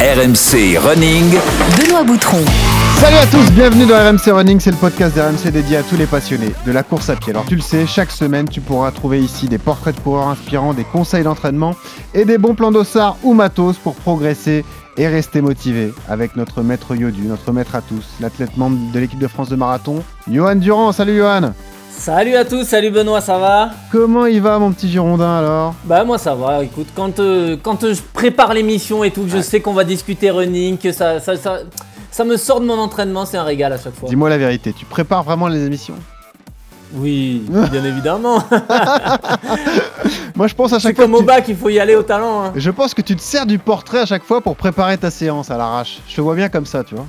RMC Running. Benoît Boutron. Salut à tous, bienvenue dans RMC Running, c'est le podcast d'RMC dédié à tous les passionnés de la course à pied. Alors tu le sais, chaque semaine tu pourras trouver ici des portraits de coureurs inspirants, des conseils d'entraînement et des bons plans d'ossard ou matos pour progresser et rester motivé avec notre maître Yodu, notre maître à tous, l'athlète membre de l'équipe de France de marathon, Johan Durand. Salut Johan Salut à tous, salut Benoît, ça va? Comment il va mon petit Girondin alors? Bah moi ça va, écoute, quand, euh, quand je prépare l'émission et tout, que je sais qu'on va discuter running, que ça, ça, ça, ça me sort de mon entraînement, c'est un régal à chaque fois. Dis-moi la vérité, tu prépares vraiment les émissions? Oui, bien évidemment. Moi je pense à C'est chaque fois. comme que au bac, il faut y aller au talent. hein. Je pense que tu te sers du portrait à chaque fois pour préparer ta séance à l'arrache. Je te vois bien comme ça, tu vois.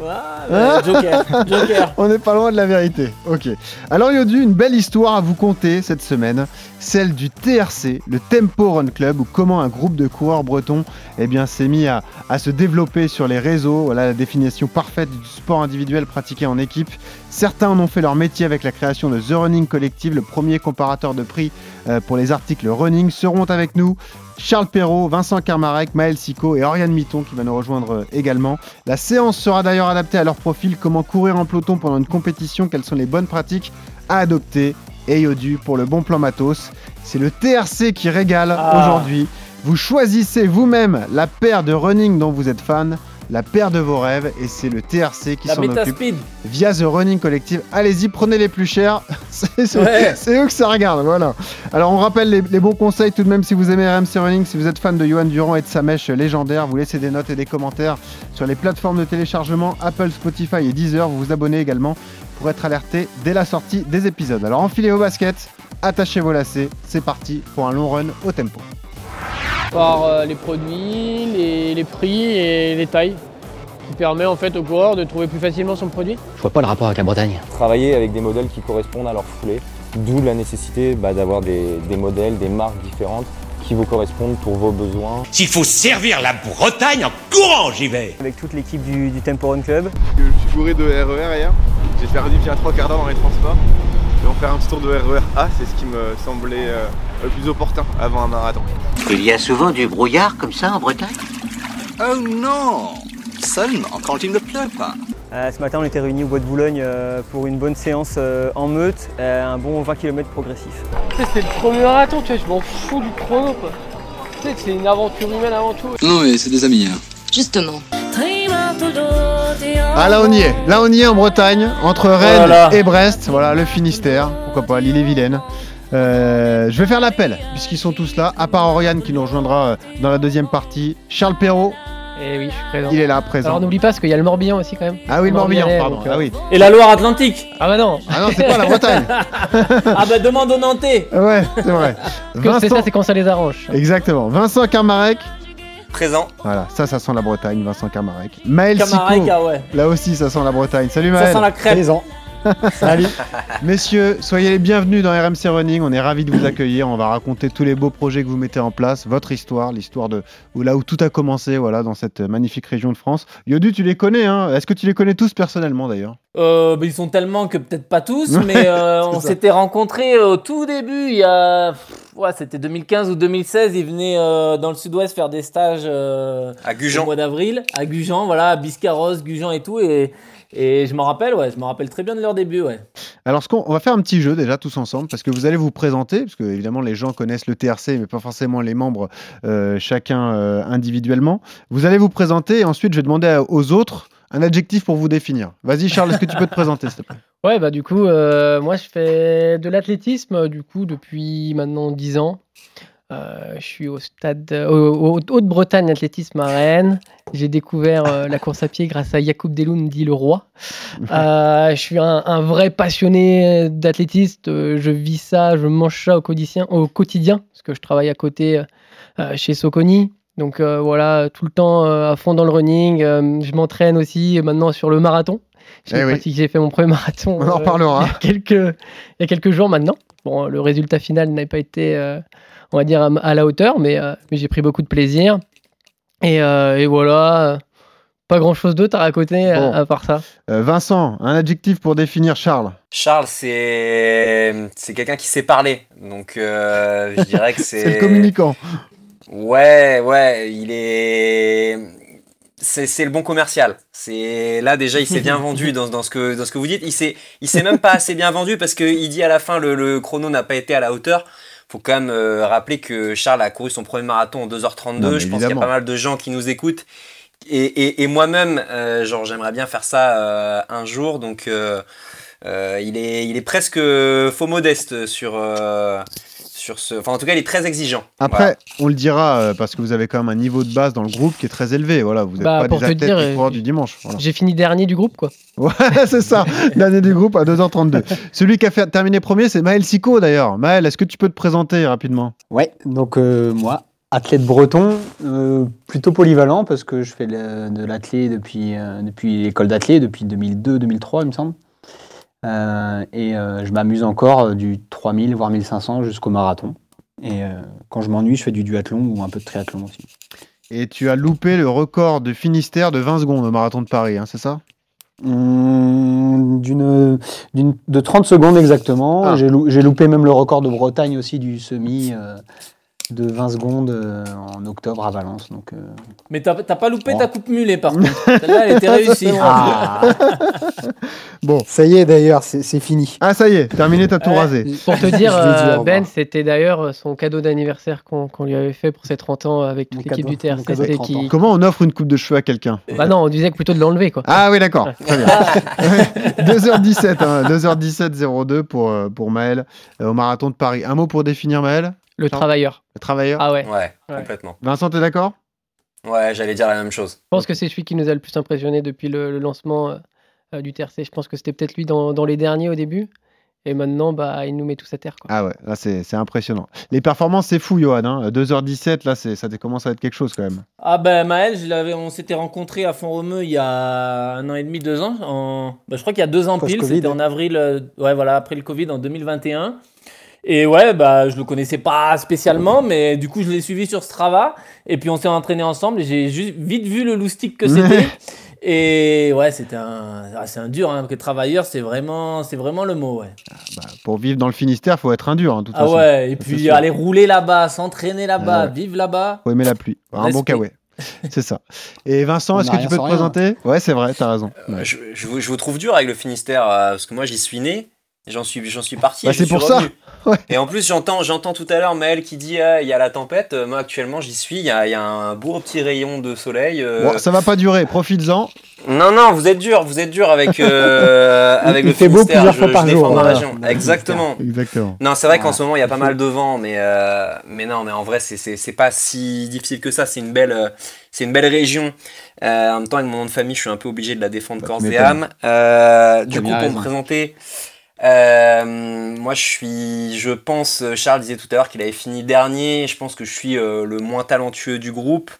Joker, Joker. On n'est pas loin de la vérité. Ok. Alors Yodu, une belle histoire à vous conter cette semaine, celle du TRC, le Tempo Run Club, ou comment un groupe de coureurs bretons eh bien, s'est mis à, à se développer sur les réseaux. Voilà la définition parfaite du sport individuel pratiqué en équipe. Certains en ont fait leur métier avec la création de The Running Collective, le premier comparateur de prix euh, pour les articles running, seront avec nous. Charles Perrault, Vincent Carmarek, Maël Sico et Oriane Mitton qui va nous rejoindre euh, également. La séance sera d'ailleurs adaptée à leur profil, comment courir en peloton pendant une compétition, quelles sont les bonnes pratiques à adopter. Et Yodu pour le bon plan matos. C'est le TRC qui régale Ah. aujourd'hui. Vous choisissez vous-même la paire de running dont vous êtes fan, la paire de vos rêves, et c'est le TRC qui s'en occupe via The Running Collective. Allez-y, prenez les plus chers. c'est c'est- Ouais. c'est eux que ça regarde. Voilà. Alors, on rappelle les, les bons conseils tout de même si vous aimez RMC Running, si vous êtes fan de Johan Durand et de sa mèche légendaire, vous laissez des notes et des commentaires sur les plateformes de téléchargement Apple, Spotify et Deezer. Vous vous abonnez également pour être alerté dès la sortie des épisodes. Alors, enfilez vos baskets, attachez vos lacets. C'est parti pour un long run au tempo. Par euh, les produits, les, les prix et les tailles, qui permet en fait au coureur de trouver plus facilement son produit. Je vois pas le rapport avec la Bretagne. travailler avec des modèles qui correspondent à leur foulée, d'où la nécessité bah, d'avoir des, des modèles, des marques différentes qui vous correspondent pour vos besoins. S'il faut servir la Bretagne en courant, j'y vais. avec toute l'équipe du, du Tempo Run Club. Je suis bourré de RER hier. J'ai fait réduire à trois quarts d'heure dans les transports. Et on fait un petit tour de RER A, c'est ce qui me semblait euh, le plus opportun avant un marathon. Il y a souvent du brouillard comme ça en Bretagne? Oh non Seulement quand il ne pleut pas. Euh, ce matin, on était réunis au Bois de Boulogne euh, pour une bonne séance euh, en meute, euh, un bon 20 km progressif. C'est le premier marathon, tu vois, je m'en fous du chrono quoi. Tu sais que c'est une aventure humaine avant tout. Non mais c'est des amis. Hein. Justement. Ah là on y est, là on y est en Bretagne, entre Rennes Voilà. et Brest, voilà le Finistère, pourquoi pas l'île et Vilaine. Euh, je vais faire l'appel, puisqu'ils sont tous là, à part Oriane qui nous rejoindra euh, dans la deuxième partie. Charles Perrault, Et oui, je suis présent. il est là, présent. Alors n'oublie pas parce qu'il y a le Morbihan aussi quand même. ah oui, le Morbihan, pardon. donc, euh, Ah oui. Et la Loire-Atlantique. Ah bah non, Ah non, c'est pas la Bretagne. Ah bah demande aux Nantais. Ouais, c'est vrai. parce que c'est ça, Vincent, c'est quand ça les arrange. exactement. Vincent Carmarek. Présent. Voilà, ça, ça sent la Bretagne, Vincent Carmarek. Maël Sico, ah ouais. là aussi, ça sent la Bretagne. Salut Ça Maël. sent la crêpe. Salut. Messieurs, soyez les bienvenus dans RMC Running. On est ravis de vous accueillir. On va raconter tous les beaux projets que vous mettez en place, votre histoire, l'histoire de où, là où tout a commencé, voilà, dans cette magnifique région de France. Yodu, tu les connais, hein Est-ce que tu les connais tous personnellement d'ailleurs? Euh, bah, ils sont tellement que peut-être pas tous, Ouais, mais euh, on s'était rencontrés au tout début, il y a. Ouais, c'était 2015 ou 2016. Ils venaient euh, dans le sud-ouest faire des stages euh, À au Gujan. mois d'avril, à Gujan, voilà, à Biscarrosse, Gujan et tout. Et, et je m'en rappelle, ouais, je me rappelle très bien de leur début, ouais. Alors, ce qu'on, on va faire un petit jeu déjà tous ensemble parce que vous allez vous présenter, parce que évidemment les gens connaissent le TRC, mais pas forcément les membres euh, chacun euh, individuellement. Vous allez vous présenter et ensuite je vais demander à- aux autres un adjectif pour vous définir. Vas-y Charles, est-ce que tu peux te présenter s'il te plaît? Ouais, bah du coup, euh, moi je fais de l'athlétisme du coup depuis maintenant 10 ans. Euh, je suis au stade au, au- Haute-Bretagne Athlétisme à Rennes. J'ai découvert euh, la course à pied grâce à Yacoub Deloun, dit le roi. Euh, je suis un, un vrai passionné d'athlétisme. Euh, Je vis ça, je mange ça au quotidien, au quotidien parce que je travaille à côté chez Soconi. Donc voilà, tout le temps à fond dans le running. Je m'entraîne aussi maintenant sur le marathon. J'ai Eh oui. fait mon premier marathon. On en reparlera. Il y, a quelques, il y a quelques jours maintenant. Bon, le résultat final n'a pas été, on va dire, à, la hauteur, mais, euh, mais j'ai pris beaucoup de plaisir. Et, euh, et voilà, euh, pas grand chose d'autre à raconter Bon. à, à part ça. Euh, Vincent, un adjectif pour définir Charles. Charles, c'est c'est quelqu'un qui sait parler. Donc euh, je dirais que c'est. C'est le communicant. Ouais, ouais, il est. c'est c'est le bon commercial. C'est là déjà il s'est bien vendu dans, dans ce que dans ce que vous dites. Il s'est il s'est même pas assez bien vendu parce que il dit à la fin le, le chrono n'a pas été à la hauteur. Faut quand même euh, rappeler que Charles a couru son premier marathon en 2h32. Non, mais Je pense qu'il y a pas mal de gens qui nous écoutent. Et, et, et moi-même, euh, genre j'aimerais bien faire ça euh, un jour. Donc il est il est presque faux modeste sur sur ce. Enfin en tout cas il est très exigeant. Après, Voilà. on le dira euh, parce que vous avez quand même un niveau de base dans le groupe qui est très élevé. Voilà, vous n'êtes Bah, pas pour des te athlètes dire, euh, coureurs du dimanche. Voilà. J'ai fini dernier du groupe, quoi. Ouais, c'est ça, l'année du groupe à 2h32. Celui qui a fait, terminé premier, c'est Maël Sico d'ailleurs. Maël, est-ce que tu peux te présenter rapidement? Ouais, donc euh, moi, athlète breton, euh, plutôt polyvalent parce que je fais le- de l'athlé depuis, euh, depuis l'école d'athlé, depuis 2002-2003, il me semble. Euh, et euh, je m'amuse encore euh, du 3000 voire 1500 jusqu'au marathon. Et euh, quand je m'ennuie, je fais du duathlon ou un peu de triathlon aussi. Et tu as loupé le record de Finistère de 20 secondes au marathon de Paris, hein, c'est ça? Hum, d'une, d'une- de 30 secondes exactement. Ah. J'ai, lou- j'ai loupé même le record de Bretagne aussi du semi de 20 secondes euh, en octobre à Valence. Donc, euh, Mais t'as t'as pas loupé Bon. ta coupe mulet par contre. Celle-là, elle était réussie. Ah. Bon. Ça y est d'ailleurs, c'est, c'est fini. Ah, ça y est, terminé, t'as tout rasé. Pour te dire, euh. Ben, c'était d'ailleurs son cadeau d'anniversaire qu'on qu'on lui avait fait pour ses 30 ans avec toute l'équipe du TRC. mon cadeau de c'était 30 qui-. Comment on offre une coupe de cheveux à quelqu'un? Bah non, on disait plutôt de l'enlever, quoi. Ah oui, d'accord. Très bien. 2h17, hein, 2h17 02 pour, pour Maël euh, au marathon de Paris. Un mot pour définir Maël? Le Ciao. travailleur. Le travailleur Ah ouais. Ouais, Ouais. complètement. Vincent, t'es d'accord? Ouais, j'allais dire la même chose. Je pense que c'est celui qui nous a le plus impressionné depuis le, le lancement euh, euh, du TRC. Je pense que c'était peut-être lui dans, dans les derniers au début. Et maintenant, bah, il nous met tous à terre. Quoi. Ah ouais, là c'est impressionnant. Les performances, c'est fou, Johan. Hein. 2h17, là, c'est- ça commence à être quelque chose quand même. Ah ben Maël, je on s'était rencontrés à Font-Romeu il y a un an et demi, deux ans. En... bah, je crois qu'il y a deux ans pile, c'était en avril, euh, ouais voilà, après le Covid en 2021. Et ouais, bah je le connaissais pas spécialement, mais du coup je l'ai suivi sur Strava. Et puis on s'est entraîné ensemble et j'ai juste vite vu le loustic que c'était. et ouais, c'était un, ah, c'est un dur, hein, que travailleur, c'est vraiment, c'est vraiment le mot, ouais. Bah, pour vivre dans le Finistère, faut être un dur, hein, toute Ah façon. ouais, et puis sûr. aller rouler là-bas, s'entraîner là-bas, Ah ouais. vivre là-bas. Faut aimer la pluie. Un bon kawaii. C'est ça. Et Vincent, est-ce que tu peux te rien. présenter? Ouais, c'est vrai, t'as raison. Euh, Ouais. je, je vous, je vous trouve dur avec le Finistère euh, parce que moi j'y suis né, j'en suis, j'en suis parti. Bah, c'est pour ça. Ouais. Et en plus j'entends, j'entends tout à l'heure Maël qui dit ah, il y a la tempête. Euh, Moi actuellement j'y suis, il y a, il y a un beau petit rayon de soleil. euh. Bon, ça va pas durer, profites-en. Non non, vous êtes dur, vous êtes dur avec euh, avec Il le fait beau plusieurs je, fois je par défends jour, ma voilà. région. Exactement. Exactement. Non, c'est vrai qu'en ce moment, il y a pas mal de vent, mais, euh, mais non, mais en vrai, c'est- c'est c'est pas si difficile que ça. C'est une belle, c'est une belle région. Euh, en même temps, avec mon nom de famille, je suis un peu obligé de la défendre Bah, corps et âme. Euh, du coup, pour me présenter, euh, moi, je suis, je pense, euh, Charles disait tout à l'heure qu'il avait fini dernier. Je pense que je suis euh, le moins talentueux du groupe.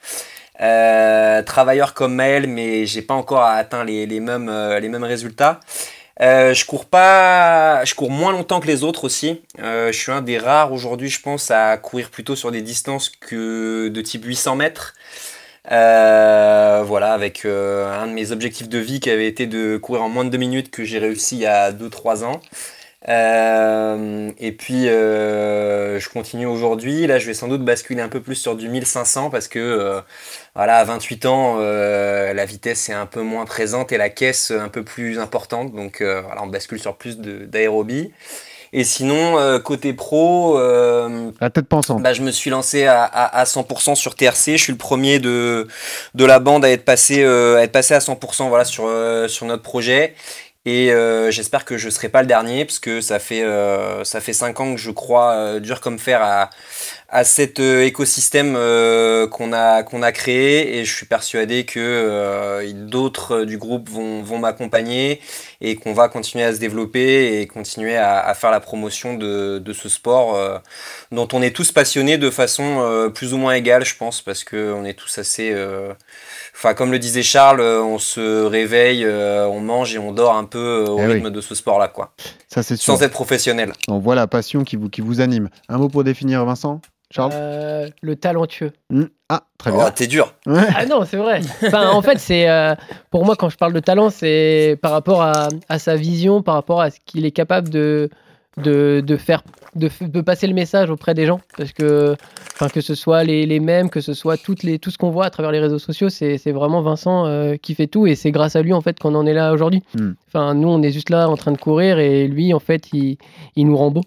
Euh, travailleur comme Maël, mais j'ai pas encore atteint les, mêmes, les mêmes résultats. Je cours pas, je cours moins longtemps que les autres aussi. Je suis un des rares aujourd'hui, je pense, à courir plutôt sur des distances que de type 800 mètres. Voilà, avec un de mes objectifs de vie qui avait été de courir en moins de deux minutes que j'ai réussi il y a 2-3 ans. Euh, et puis euh, je continue aujourd'hui. Là, je vais sans doute basculer un peu plus sur du 1500 parce que euh, voilà, à 28 ans, la vitesse est un peu moins présente et la caisse un peu plus importante. Donc voilà, on bascule sur plus d'aérobie. Et sinon, côté pro, La tête pensante. bah, je me suis lancé à, à, à 100% sur TRC. Je suis le premier de, de la bande à être passé, à être passé à 100% voilà, sur, sur notre projet. Et euh, j'espère que je ne serai pas le dernier, parce que ça fait, euh, ça fait 5 ans que je crois euh, dur comme fer à, à cet euh, écosystème euh, qu'on a, qu'on a créé. Et je suis persuadé que euh, d'autres du groupe vont, vont m'accompagner et qu'on va continuer à se développer et continuer à, à faire la promotion de, de ce sport dont on est tous passionnés de façon plus ou moins égale, je pense, parce qu'on est tous assez... Enfin, comme le disait Charles, euh, on se réveille, euh, on mange et on dort un peu euh, au Eh oui. rythme de ce sport-là, quoi. Ça, c'est sûr. Sans être professionnel. On voit la passion qui vous, qui vous anime. Un mot pour définir Vincent? Charles? Euh, le talentueux. Hmm. Ah, très Oh, bien. t'es dur. Ouais. Ah non, c'est vrai. Enfin, en fait, c'est euh, pour moi quand je parle de talent, c'est par rapport à, à sa vision, par rapport à ce qu'il est capable de de, de faire de, de passer le message auprès des gens parce que enfin que ce soit les, les mêmes que ce soit toutes les tout ce qu'on voit à travers les réseaux sociaux c'est c'est vraiment Vincent euh, qui fait tout et c'est grâce à lui en fait qu'on en est là aujourd'hui Hmm. enfin nous on est juste là en train de courir et lui en fait il, il nous rend beau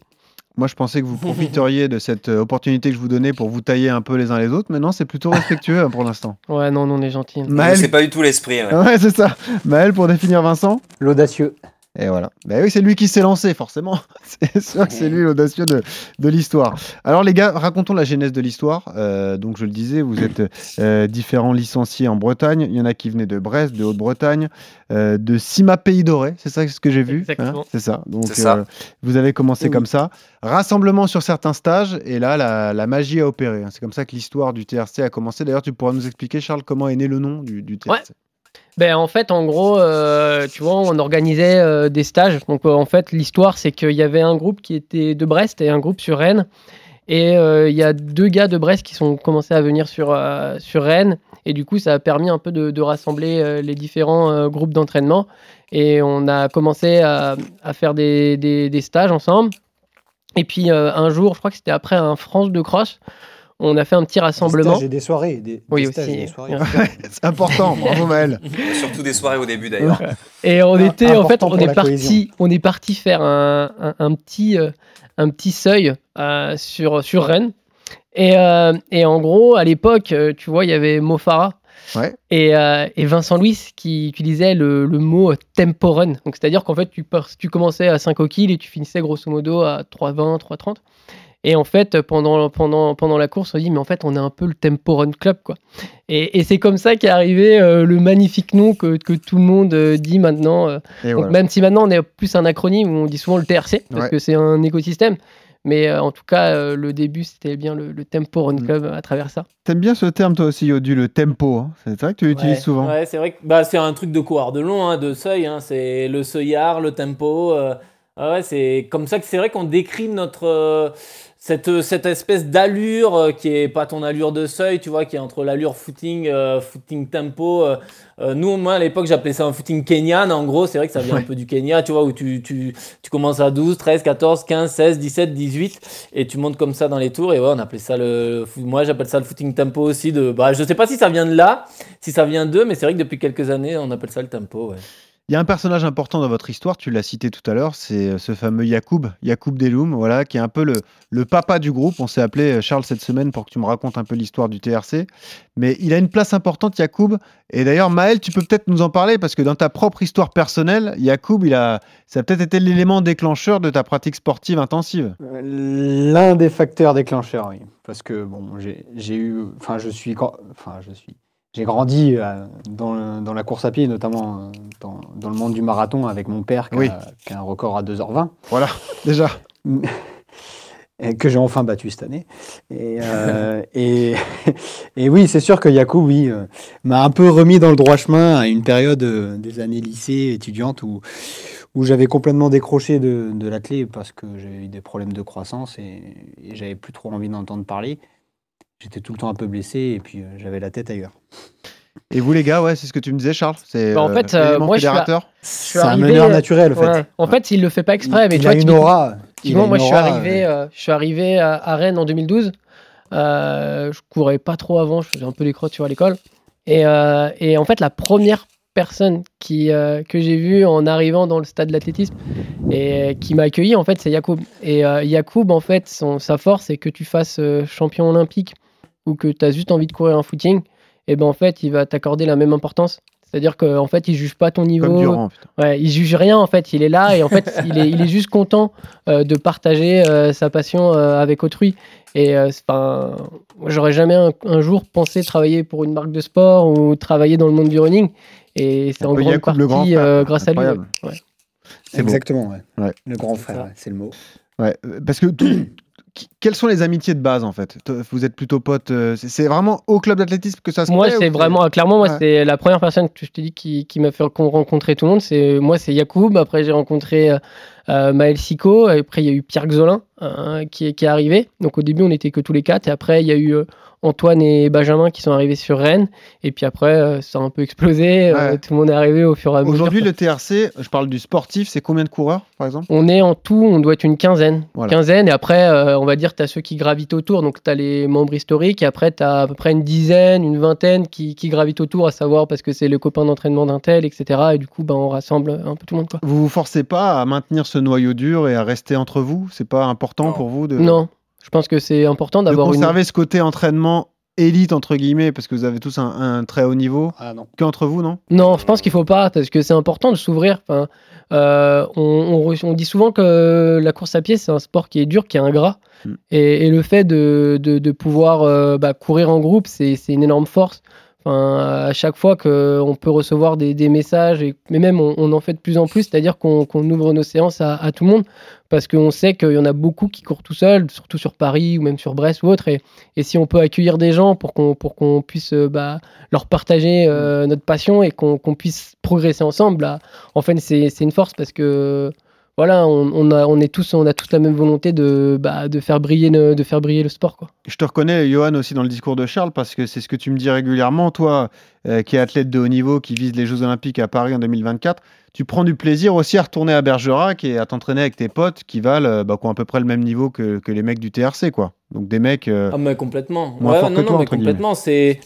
Moi, je pensais que vous profiteriez de cette euh, opportunité que je vous donnais pour vous tailler un peu les uns les autres. Mais non, c'est plutôt respectueux hein, pour l'instant. ouais non non, on est gentil Maël- C'est pas du tout l'esprit. ouais. Ouais, c'est ça. Maël, pour définir Vincent L'audacieux. Et voilà. Ben oui, c'est lui qui s'est lancé, forcément. c'est sûr que c'est lui l'audacieux de, de l'histoire. Alors, les gars, racontons la genèse de l'histoire. Euh, donc, je le disais, vous êtes euh, différents licenciés en Bretagne. Il y en a qui venaient de Brest, de Haute-Bretagne, euh, de Cima Pays Doré. C'est ça ce que j'ai vu Exactement. hein c'est ça. Donc, ça. vous avez commencé Oui. comme ça. Rassemblement sur certains stages. Et là, la, la magie a opéré. hein. C'est comme ça que l'histoire du TRC a commencé. D'ailleurs, tu pourras nous expliquer, Charles, comment est né le nom du, du TRC. Ben, en fait, en gros, euh, tu vois, on organisait euh, des stages. Donc, euh, en fait, l'histoire, c'est qu'il y avait un groupe qui était de Brest et un groupe sur Rennes. Et il y a deux gars de Brest qui sont commencés à venir sur, sur Rennes. Et du coup, ça a permis un peu de, de rassembler les différents groupes d'entraînement. Et on a commencé à, à faire des, des- des stages ensemble. Et puis, un jour, je crois que c'était après un France de cross, on a fait un petit rassemblement. J'ai des soirées. Des, Oui, des stages aussi. et des soirées. C'est important. Bravo, Maël. Surtout des soirées au début d'ailleurs. Et on Ah, était, en fait, on est parti, on est parti faire un, un, un petit, euh, un petit seuil euh, sur, sur Rennes. Et, euh, et en gros, à l'époque, tu vois, il y avait Mo Farah Ouais. et, euh, et Vincent Louis qui utilisait le, le mot tempo run. Donc, c'est-à-dire qu'en fait, tu commençais à 5 au kill et tu finissais grosso modo à 3,20, 3,30. Et en fait, pendant, pendant, pendant la course, on dit, mais en fait, on est un peu le Tempo Run Club, quoi. Et, et c'est comme ça qu'est arrivé euh, le magnifique nom que, que tout le monde euh, dit maintenant. euh, donc voilà. même si maintenant on est plus un acronyme où on dit souvent le TRC parce Ouais. que c'est un écosystème, mais euh, en tout cas euh, le début c'était bien le, le Tempo Run Mm. Club à travers ça. T'aimes bien ce terme, toi aussi, Yodu, le tempo. hein? C'est vrai que tu l'utilises Ouais, souvent? Ouais, c'est vrai que bah, c'est un truc de coureur de long, hein, de seuil. hein, c'est le seuillard, le tempo. euh, ah ouais, c'est comme ça que c'est vrai qu'on décrit notre euh, cette, cette espèce d'allure euh, qui est pas ton allure de seuil, tu vois, qui est entre l'allure footing, euh, footing tempo. euh, euh, nous, moi à l'époque, j'appelais ça un footing kenyan. En gros, c'est vrai que ça vient un peu du Kenya, tu vois, où tu, tu, tu commences à 12, 13, 14, 15, 16, 17, 18 et tu montes comme ça dans les tours. Et ouais, on appelait ça le. Moi, j'appelle ça le footing tempo aussi. De, bah, je sais pas si ça vient de là, si ça vient d'eux, mais c'est vrai que depuis quelques années, on appelle ça le tempo. Ouais. Il y a un personnage important dans votre histoire, tu l'as cité tout à l'heure, c'est euh, ce fameux Yacoub, Yacoub Deloum, voilà, qui est un peu le, papa du groupe. On s'est appelé euh, Charles cette semaine pour que tu me racontes un peu l'histoire du TRC. Mais il a une place importante, Yacoub. Et d'ailleurs, Maël, tu peux peut-être nous en parler parce que dans ta propre histoire personnelle, Yacoub, il a, ça a peut-être été l'élément déclencheur de ta pratique sportive intensive. Euh, L'un des facteurs déclencheurs, oui. Parce que bon, j'ai eu, enfin, je suis, enfin, je suis, j'ai grandi euh, dans, le- dans la course à pied, notamment euh, dans, dans le monde du marathon avec mon père qui, Oui. a, qui a un record à 2h20. Voilà, déjà. et que j'ai enfin battu cette année. Et, euh, et, et oui, c'est sûr que Yacoub, oui, m'a un peu remis dans le droit chemin à une période des années lycée, étudiante, où, où j'avais complètement décroché de, de l'athlé parce que j'ai eu des problèmes de croissance et, et j'avais plus trop envie d'entendre parler. J'étais tout le temps un peu blessé et puis euh, j'avais la tête ailleurs. Et vous, les gars, ouais, c'est ce que tu me disais, Charles C'est Bah, en euh, fait, euh, moi, je suis suis un arrivé, meneur naturel, en fait. ouais. En fait, il le fait pas exprès, mais il tu a vois, une aura. il a typiquement, une moi, je suis arrivé, euh, je suis arrivé à, à Rennes en 2012. Euh, je courais pas trop avant, je faisais un peu les crottes sur l'école. Et, euh, et en fait, la première personne qui, euh, que j'ai vue en arrivant dans le stade de l'athlétisme et qui m'a accueilli, en fait, c'est Yacoub. Et euh, Yacoub, en fait, son, sa force, c'est que tu fasses euh, champion olympique ou que tu as juste envie de courir un footing. Et ben en fait, il va t'accorder la même importance. C'est-à-dire qu'en fait, il juge pas ton niveau. Comme Durand, putain. Ouais, il juge rien en fait, il est là et en fait il est, il est juste content euh, de partager euh, sa passion euh, avec autrui. Et euh, moi, j'aurais jamais un, un jour pensé travailler pour une marque de sport ou travailler dans le monde du running. Et c'est en grande Yacoub, le grand partie frère, euh, grâce à lui. ouais. Exactement, ouais. Ouais. Le grand frère, c'est le mot. Ouais, parce que tout- quelles sont les amitiés de base en fait? Vous êtes plutôt potes. euh, c'est- vraiment au club d'athlétisme que ça se Moi, c'est vraiment, clairement, moi, Ouais. c'est la première personne que je te dis qui, qui m'a fait con- rencontrer tout le monde. C'est moi, c'est Yacoub. Après, j'ai rencontré euh, Maël Sico, et après il y a eu Pierre Xolin euh, qui, est, qui est arrivé. Donc au début on n'était que tous les quatre, et après il y a eu euh, Antoine et Benjamin qui sont arrivés sur Rennes, et puis après euh, ça a un peu explosé, Ouais. tout le monde est arrivé au fur et à mesure. Aujourd'hui, le TRC, je parle du sportif, c'est combien de coureurs, par exemple? On est en tout, on doit être une quinzaine. Voilà. Quinzaine, et après, on va dire, tu as ceux qui gravitent autour. Donc, tu as les membres historiques, et après, tu as à peu près une dizaine, une vingtaine qui, qui gravitent autour, à savoir parce que c'est le copain d'entraînement d'un tel, etc. Et du coup, ben, on rassemble un peu tout le monde. Quoi. Vous vous forcez pas à maintenir ce noyau dur et à rester entre vous? C'est pas important pour vous de, Non, je pense que c'est important de d'avoir une. conserver ce côté entraînement élite, entre guillemets, parce que vous avez tous un, un très haut niveau Ah non. Qu'entre vous, non? Non, je pense qu'il faut pas, parce que c'est important de s'ouvrir. Enfin, euh, on, on re- on dit souvent que la course à pied, c'est un sport qui est dur, qui est ingrat. Mm. Et, et le fait de, de, de pouvoir euh, bah, courir en groupe, c'est c'est une énorme force. Enfin, à chaque fois qu'on peut recevoir des, des messages, et, mais même on, on en fait de plus en plus, c'est-à-dire qu'on ouvre nos séances à, à tout le monde, parce qu'on sait qu'il y en a beaucoup qui courent tout seuls, surtout sur Paris ou même sur Brest ou autre. Et, et si on peut accueillir des gens pour qu'on puisse euh, bah, leur partager euh, notre passion et qu'on puisse progresser ensemble, bah, en fait, c'est une force parce que voilà, on, on a, on, est tous, on a tous la même volonté de, bah, de, faire, briller le, de faire briller le sport. Quoi. Je te reconnais, Johan, aussi dans le discours de Charles, parce que c'est ce que tu me dis régulièrement, toi, euh, qui es athlète de haut niveau, qui vise les Jeux Olympiques à Paris en 2024. Tu prends du plaisir aussi à retourner à Bergerac et à t'entraîner avec tes potes qui valent, euh, bah, qui ont à peu près le même niveau que, que les mecs du TRC, quoi. Donc des mecs. euh, Ah, mais complètement. moins Ouais, forts non, que non, toi, mais complètement. C'est.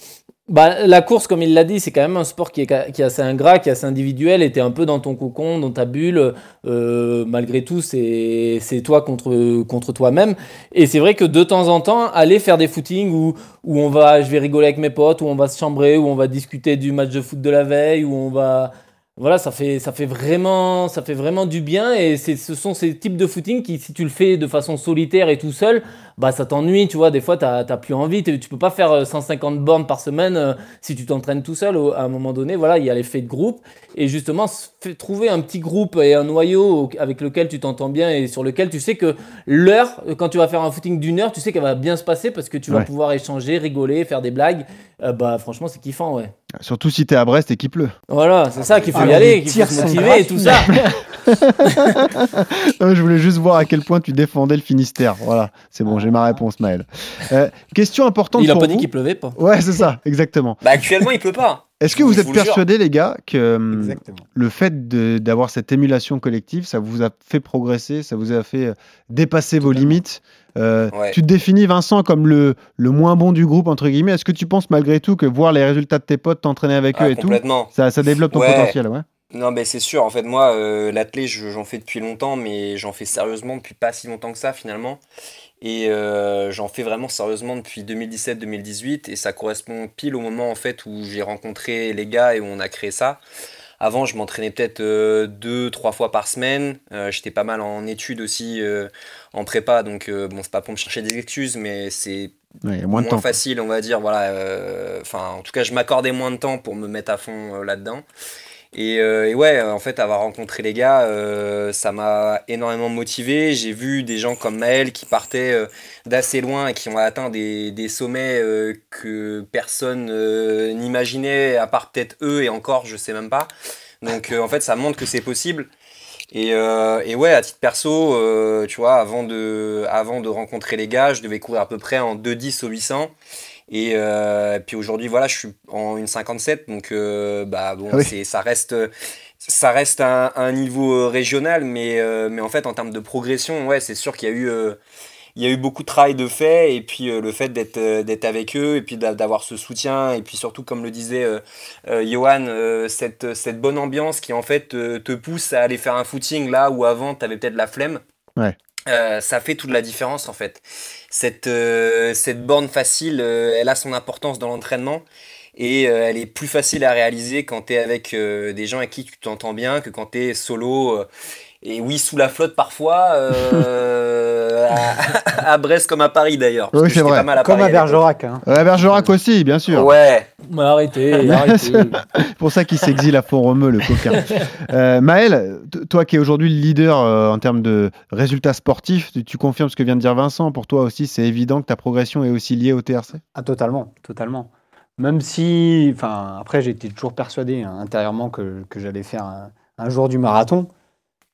Bah, la course, comme il l'a dit, c'est quand même un sport qui est, qui est assez ingrat, qui est assez individuel, et t'es un peu dans ton cocon, dans ta bulle. Euh, malgré tout, c'est toi contre, contre toi-même. Et c'est vrai que de temps en temps, aller faire des footings où, où on va, je vais rigoler avec mes potes, où on va se chambrer, où on va discuter du match de foot de la veille, où on va. Voilà, ça fait, ça fait vraiment, ça fait vraiment du bien et ce sont ces types de footing qui, si tu le fais de façon solitaire et tout seul, bah ça t'ennuie, tu vois. Des fois, t'as, t'as plus envie, tu peux pas faire euh, 150 bornes par semaine euh, si tu t'entraînes tout seul. Au- À un moment donné, voilà, il y a l'effet de groupe et justement fait- trouver un petit groupe et un noyau au- avec lequel tu t'entends bien et sur lequel tu sais que l'heure, euh, quand tu vas faire un footing d'une heure, tu sais qu'elle va bien se passer parce que tu vas pouvoir échanger, rigoler, faire des blagues. Euh, bah franchement, c'est kiffant, ouais. Surtout si t'es à Brest et qu'il pleut. Voilà, c'est ça qu'il faut Ah, y aller, qu'il faut se motiver et tout ça. Euh, je voulais juste voir à quel point tu défendais le Finistère. Voilà, c'est bon, j'ai ma réponse, Maël. Euh, question importante Il a pour pas dit qu'il pleuvait pas. Ouais, c'est ça, exactement. Bah, actuellement, il pleut pas. Est-ce que vous vous êtes le persuadés, les gars, que Exactement. le fait d'avoir cette émulation collective, ça vous a fait progresser, ça vous a fait euh, dépasser vos limites Euh, Ouais. Tu te définis, Vincent, comme le, le moins bon du groupe, entre guillemets. Est-ce que tu penses malgré tout que voir les résultats de tes potes, t'entraîner avec Ah, eux et tout, complètement. ça, ça développe ton Ouais. potentiel ouais? Non, mais c'est sûr. En fait, moi, euh, l'athlé, j'en fais depuis longtemps, mais j'en fais sérieusement depuis pas si longtemps que ça, finalement. Et euh, j'en fais vraiment sérieusement depuis 2017-2018. Et ça correspond pile au moment, en fait, où j'ai rencontré les gars et où on a créé ça. Avant, je m'entraînais peut-être euh, deux, trois fois par semaine. Euh, J'étais pas mal en études aussi, en prépa. Donc, bon, c'est pas pour me chercher des excuses, mais c'est Ouais, moins facile, on va dire. Voilà, euh, enfin, en tout cas, je m'accordais moins de temps pour me mettre à fond euh, là-dedans. Et, euh, et ouais, en fait, avoir rencontré les gars, euh, ça m'a énormément motivé. J'ai vu des gens comme Maël qui partaient euh, d'assez loin et qui ont atteint des, sommets que personne n'imaginait, à part peut-être eux et encore, je sais même pas. Donc, en fait, ça montre que c'est possible. Et, et ouais, à titre perso, tu vois, avant de, avant de rencontrer les gars, je devais courir à peu près en 2,10 au 800. Et euh, puis aujourd'hui, voilà, je suis en une 57, donc euh, bah bon, Ah oui. c'est, ça reste, ça reste un, un niveau euh, régional, mais, euh, mais en fait, en termes de progression, ouais, c'est sûr qu'il y a eu, il y a eu beaucoup de travail de fait, et puis le fait d'être, d'être avec eux, et puis d'a- d'avoir ce soutien, et puis surtout, comme le disait Johan, cette, cette bonne ambiance qui en fait te pousse à aller faire un footing là où avant tu avais peut-être la flemme. Ouais. Ça fait toute la différence en fait. Cette, euh, cette borne facile, euh, elle a son importance dans l'entraînement et euh, elle est plus facile à réaliser quand tu es avec des gens avec qui tu t'entends bien que quand tu es solo. Et oui, sous la flotte parfois, euh, à, à Brest comme à Paris d'ailleurs. Oui, c'est vrai. pas mal à Comme Paris à. Bergerac. Hein. Ouais, Bergerac aussi, bien sûr. Ouais, Mais arrêtez, arrêtez. C'est pour ça qu'il s'exile à Font-Romeu, le coquin. Euh, Maël, toi qui es aujourd'hui le leader euh, en termes de résultats sportifs, tu, tu confirmes ce que vient de dire Vincent. Pour toi aussi, c'est évident que ta progression est aussi liée au TRC Ah, totalement, totalement. Même si, enfin, après, j'étais toujours persuadé hein, intérieurement que, que j'allais faire un, un jour du marathon.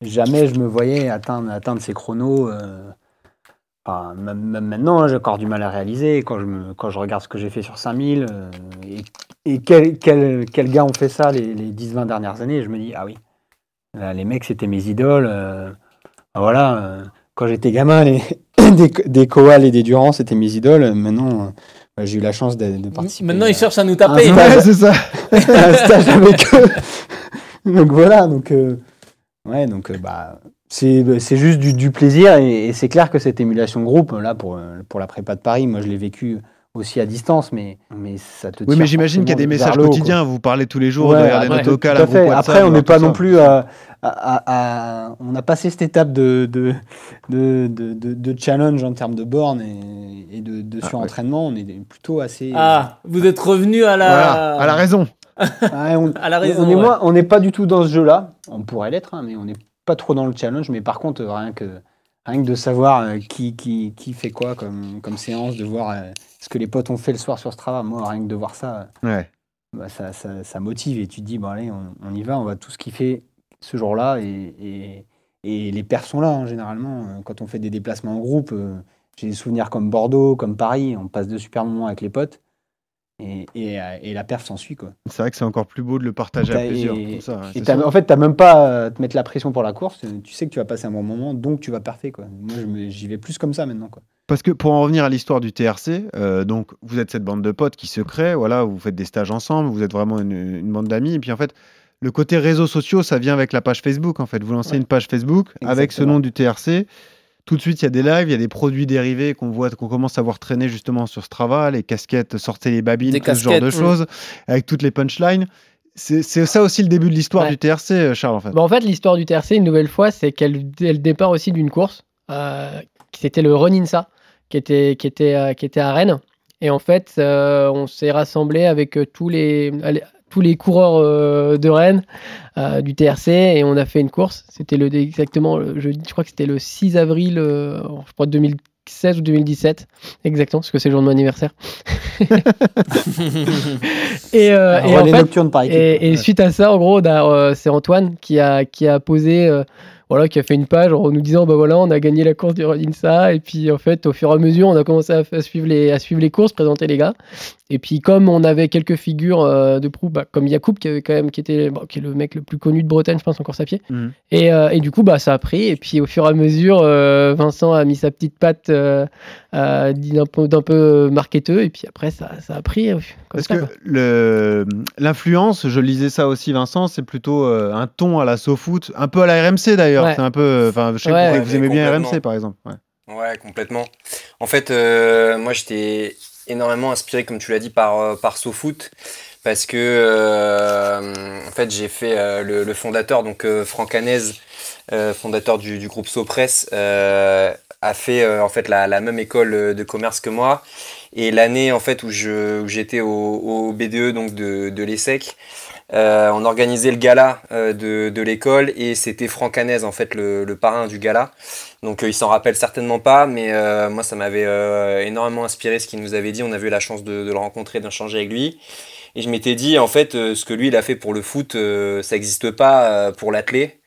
Jamais je me voyais atteindre, atteindre ces chronos. euh, enfin, même, maintenant, hein, j'ai encore du mal à réaliser. Quand je, me, quand je regarde ce que j'ai fait sur 5000, euh, et, et quel, quel, quel gars ont fait ça les, les 10-20 dernières années, je me dis, ah oui, là, les mecs, c'était mes idoles. euh, ben voilà, euh, quand j'étais gamin, les, des, des Koal et des Durand, c'était mes idoles. Maintenant, euh, bah, j'ai eu la chance de, de participer. Maintenant, ils cherchent à nous un taper. stage- Ouais, c'est ça. un stage avec eux. donc voilà, donc euh, ouais, donc euh, bah c'est c'est juste du, du plaisir et, et c'est clair que cette émulation de groupe là pour euh, pour la prépa de Paris, moi je l'ai vécu aussi à distance, mais mais ça te Oui, mais j'imagine qu'il y a des messages quoi. quotidiens. Vous parlez tous les jours Ouais, de regarder ouais, notre local, à fait. WhatsApp, Après, on n'est pas ça. non plus à, à- à- à- On a passé cette étape de, de, de, de, de- de challenge en termes de bornes et, et de, de Ah, surentraînement. On est plutôt assez. Ah, vous êtes revenu à la. Voilà, à la raison. Ouais, on, À la raison. on est ouais. moins- on n'est pas du tout dans ce jeu-là. On pourrait l'être, hein, mais on n'est pas trop dans le challenge. Mais par contre, rien que, rien que de savoir euh, qui, qui, qui fait quoi comme, comme séance, de voir euh, ce que les potes ont fait le soir sur Strava, moi, rien que de voir ça, Ouais. bah, ça, ça, ça motive. Et tu te dis, bon, allez, on, on y va, on va tout ce kiffer ce jour-là. Et, et, et les pères sont là, hein, généralement. Euh, Quand on fait des déplacements en groupe, euh, j'ai des souvenirs comme Bordeaux, comme Paris, on passe de super moments avec les potes. Et, et, euh, et la perf s'ensuit, quoi. C'est vrai que c'est encore plus beau de le partager à plusieurs. et- comme ça, sûr. en fait, tu même pas à te mettre la pression pour la course. Tu sais que tu vas passer un bon moment, donc tu vas parfait. Quoi. Moi, j'y vais plus comme ça maintenant. Quoi. Parce que pour en revenir à l'histoire du TRC, euh, donc vous êtes cette bande de potes qui se crée, voilà, vous faites des stages ensemble, vous êtes vraiment une, une bande d'amis, et puis en fait, le côté réseaux sociaux, ça vient avec la page Facebook, en fait. Vous lancez Ouais. une page Facebook avec ce nom du TRC. Tout de suite, il y a des lives, il y a des produits dérivés qu'on voit, qu'on commence à voir traîner justement sur Strava, les casquettes, sortez les babines, tout ce genre de casquettes, choses, avec toutes les punchlines. C'est ça aussi le début de l'histoire Ouais. du TRC, euh, Charles, en fait. Bah, en fait, l'histoire du TRC, une nouvelle fois, c'est qu'elle départ aussi d'une course, euh, qui c'était le Run Insa, qui était, qui, était, euh, qui était à Rennes. Et en fait, euh, on s'est rassemblé avec tous les, allez, tous les coureurs euh, de Rennes euh, du TRC et on a fait une course. C'était le exactement, je, je crois que c'était le 6 avril, euh, je crois 2016 ou 2017, exactement, parce que c'est le jour de mon anniversaire. et euh, en fait, suite à ça, en gros, euh, c'est Antoine qui a, qui a posé, euh, voilà, qui a fait une page en nous disant, bah voilà, on a gagné la course du Run Insa. Et puis, en fait, au fur et à mesure, on a commencé à, à suivre, les, à suivre les courses, présenter les gars. Et puis, comme on avait quelques figures euh, de proue, bah, comme Yacoub, qui, avait quand même, qui, était, bon, qui est le mec le plus connu de Bretagne, je pense, en course à pied. Mhm. Et, euh, et du coup, bah, ça a pris. Et puis, au fur et à mesure, euh, Vincent a mis sa petite patte euh, euh, d'un peu, d'un peu marketeux. Et puis après, ça, ça a pris. euh, Comme Parce ça, que l'influence, je lisais ça aussi, Vincent, c'est plutôt euh, un ton à la SoFoot, un peu à la RMC d'ailleurs. Ouais. C'est un peu. Enfin, je sais que Ouais. vous, vous aimez bien. RMC par exemple. Ouais. Ouais, complètement. En fait, euh, moi, j'étais énormément inspiré, comme tu l'as dit, par, euh, par SoFoot. Parce que, euh, en fait, j'ai fait euh, le, fondateur, donc Franck Hanez, fondateur du, groupe Sopress, a fait en fait la, même école de commerce que moi. Et l'année en fait où j'étais au, au BDE donc de, de l'ESSEC, euh, on organisait le gala euh, de, de l'école et c'était Franck en fait le, le parrain du gala. Donc euh, il s'en rappelle certainement pas, mais euh, moi ça m'avait euh, énormément inspiré ce qu'il nous avait dit. On avait eu la chance de, de le rencontrer, d'échanger avec lui. Et je m'étais dit en fait euh, ce que lui il a fait pour le foot, ça n'existe pas pour l'athlé.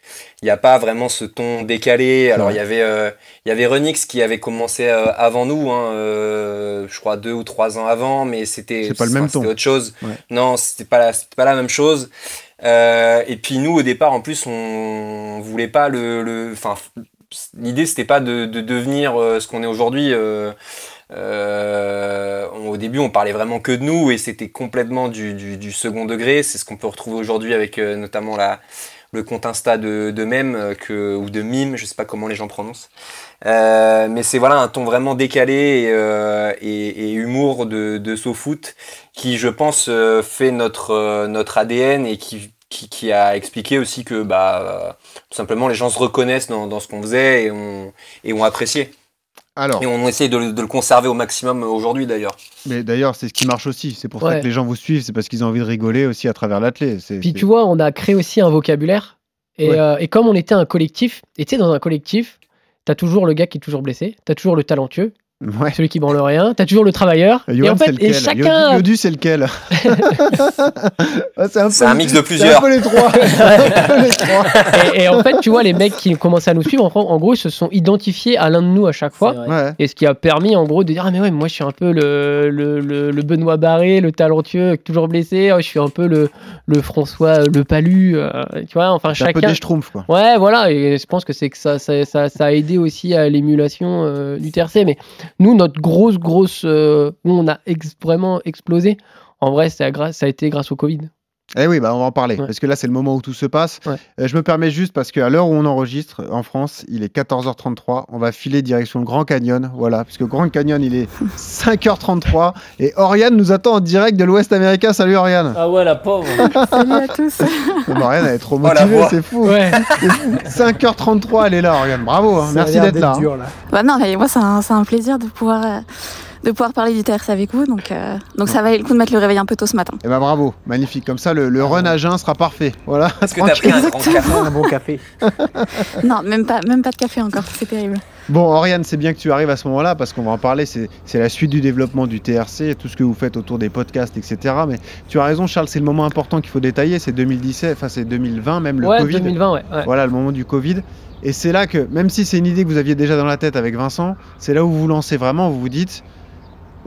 Il n'y a pas vraiment ce ton décalé. Alors il y avait euh, il y avait Renix qui avait commencé euh, avant nous, hein, euh, je crois deux ou trois ans avant, mais c'était C'est pas le même enfin, c'était ton. autre chose. Ouais. Non, c'était pas la, pas la même chose. Et puis nous au départ en plus on voulait pas le, enfin l'idée c'était pas de, de devenir ce qu'on est aujourd'hui. euh, on- au début, on parlait vraiment que de nous et c'était complètement du, du- du second degré. C'est ce qu'on peut retrouver aujourd'hui avec euh, notamment la, compte Insta de, de Meme euh, que, ou de Mime, je sais pas comment les gens prononcent. Euh, mais c'est voilà un ton vraiment décalé et, euh, humour de, de SoFoot qui, je pense, fait notre, notre ADN et qui, qui, a expliqué aussi que bah, tout simplement les gens se reconnaissent dans, dans ce qu'on faisait et ont, et ont apprécié. Alors, Et on essaye de, le- de le conserver au maximum aujourd'hui d'ailleurs. mais d'ailleurs, c'est ce qui marche aussi. C'est pour ça que les gens vous suivent. C'est parce qu'ils ont envie de rigoler aussi à travers l'athlé. C'est- Puis tu vois, on a créé aussi un vocabulaire. Et, Ouais. euh, et comme on était un collectif, et tu sais, dans un collectif, t'as toujours le gars qui est toujours blessé, t'as toujours le talentueux, Ouais. celui qui branle rien. T'as toujours le travailleur. Johan, et en c'est fait, lequel et chacun. Yodu, c'est lequel C'est un, C'est peu- un mix de un plusieurs. peu les trois. Un peu les trois. et, et en fait, tu vois, les mecs qui commençaient à nous suivre, en, en gros, ils se sont identifiés à l'un de nous à chaque fois. Ouais. Et ce qui a permis, en gros, de dire Ah, mais ouais, moi, je suis un peu le, le, le, le Benoît Barré, le talentueux, toujours blessé. Je suis un peu le, le François, le Palu. euh, tu vois, enfin, C'est un peu chacun. des schtroumpfs, quoi. Ouais, voilà, et je pense que c'est que ça, ça, ça, ça a aidé aussi à l'émulation euh, du TRC. Mais nous, notre grosse, grosse, euh, où on a vraiment explosé, en vrai, à gra- ça a été grâce au Covid. Eh oui, bah on va en parler, Ouais. parce que là, c'est le moment où tout se passe. Ouais. Euh, je me permets juste, parce qu'à l'heure où on enregistre, en France, il est 14h33, on va filer direction le Grand Canyon, voilà, parce que Grand Canyon, il est 5h33, et Oriane nous attend en direct de l'Ouest américain. Salut Oriane Ah ouais, la pauvre. Salut à tous. Oriane, elle est trop Oh, motivée, c'est fou. Ouais. C'est fou. 5h33, elle est là, Oriane, bravo, hein. Merci d'être là. hein. là. Bah non, mais moi, c'est un, c'est un plaisir de pouvoir, euh, de pouvoir parler du TRC avec vous. Donc, euh, donc ça valait le coup de mettre le réveil un peu tôt ce matin. Eh ben bravo, magnifique, comme ça le, le run à jeun sera parfait. Voilà, Est-ce que t'as pris un grand café Un bon café. Non, même pas, même pas de café encore. C'est terrible. Bon, Oriane, c'est bien que tu arrives à ce moment-là parce qu'on va en parler. C'est c'est la suite du développement du TRC, tout ce que vous faites autour des podcasts, etc. Mais tu as raison, Charles, c'est le moment important qu'il faut détailler. C'est 2017, enfin c'est 2020, même le ouais, Covid. 2020, ouais. ouais. Voilà, le moment du Covid. Et c'est là que, même si c'est une idée que vous aviez déjà dans la tête avec Vincent, c'est là où vous vous lancez vraiment. Vous vous dites,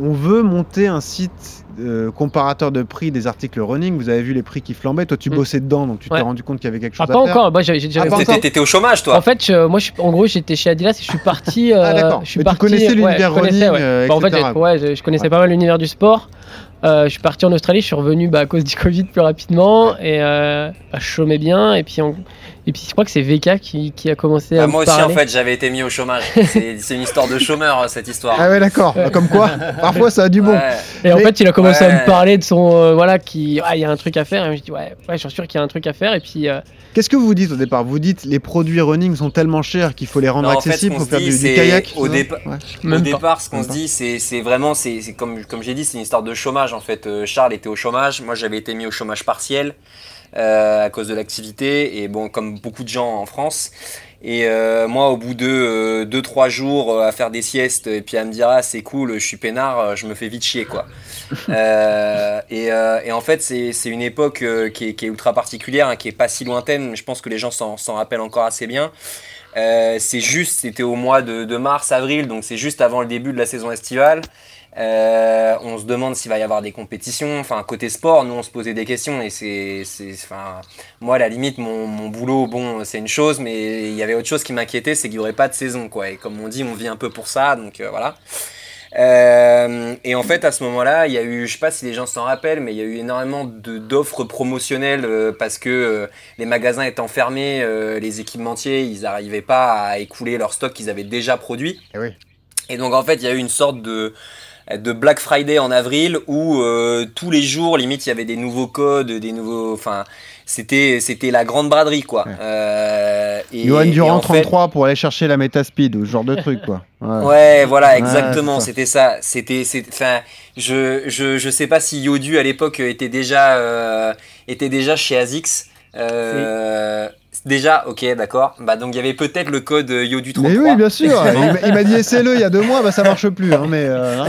on veut monter un site euh, comparateur de prix des articles running. Vous avez vu les prix qui flambaient. Toi, tu Mm. bossais dedans, donc tu t'es Ouais. rendu compte qu'il y avait quelque Ah, chose pas à faire. encore. Moi, j'avais, j'avais- Ah, pas encore. t'étais au chômage, toi En fait, je- moi, je, en gros, j'étais chez Adidas et je suis parti. Ah, euh, d'accord. Je suis Mais tu connaissais ouais, l'univers connaissais, running, ouais. euh, Bah, en fait, ouais, je, je connaissais Ouais. pas mal l'univers du sport. Euh, je suis parti en Australie, je suis revenu bah, à cause du Covid plus rapidement et euh, bah, je chômais bien. Et puis, on- et puis je crois que c'est VK qui, qui a commencé à Bah, me Moi aussi, parler. en fait, j'avais été mis au chômage. C'est une histoire de chômeur, cette histoire. Ah ouais, d'accord. Ouais. Comme quoi, parfois ça a du bon. Ouais. Et en fait, il a commencé à me parler de son. euh, voilà, qui. Ah, il y a un truc à faire. Et je dis, ouais, ouais, je suis sûr qu'il y a un truc à faire. Et puis. euh, Qu'est-ce que vous dites au départ? Vous dites les produits running sont tellement chers qu'il faut les rendre Non, accessibles ce pour faire du, du c'est kayak au dépa- départ, ce qu'on se dit, c'est vraiment, c'est comme, comme j'ai dit, c'est une histoire de chômage en fait. Euh, Charles était au chômage, moi j'avais été mis au chômage partiel euh, à cause de l'activité, et bon, comme beaucoup de gens en France. Et euh, moi, au bout de 2-3 jours euh, à faire des siestes, et puis à me dire, ah c'est cool, je suis peinard, euh, je me fais vite chier quoi. Euh, et, euh, et en fait, c'est une époque euh, qui, est, qui est ultra particulière, hein, qui est pas si lointaine, mais je pense que les gens s'en s'en rappellent encore assez bien. Euh, c'est juste, c'était au mois de, de mars, avril, donc c'est juste avant le début de la saison estivale. Euh, on se demande s'il va y avoir des compétitions. Enfin, côté sport, nous on se posait des questions et c'est, enfin, moi à la limite mon, mon boulot, bon, c'est une chose, mais il y avait autre chose qui m'inquiétait, c'est qu'il n'y aurait pas de saison, quoi. Et comme on dit, on vit un peu pour ça, donc euh, voilà. Euh, et en fait, à ce moment-là, il y a eu, je sais pas si les gens s'en rappellent, mais il y a eu énormément de, d'offres promotionnelles euh, parce que euh, les magasins étant fermés, les équipementiers, ils n'arrivaient pas à écouler leur stock qu'ils avaient déjà produit. Eh oui. Et donc en fait, il y a eu une sorte de de Black Friday en avril où euh, tous les jours, limite, il y avait des nouveaux codes, des nouveaux, enfin, c'était c'était la grande braderie quoi. Ouais. Euh, et, Johan et Durand en fait- 33 pour aller chercher la Metaspeed ou ce genre de truc quoi. Ouais. Ouais, voilà, exactement, c'était ça. C'était, c'est- enfin, je, je, je sais pas si Yodu à l'époque était déjà, euh, était déjà chez Azix. Euh, Déjà, ok, d'accord. Bah donc il y avait peut-être le code Yodu 33. Mais oui, bien sûr. il m'a- dit essaie-le il y a deux mois, bah ça marche plus. hein, mais euh,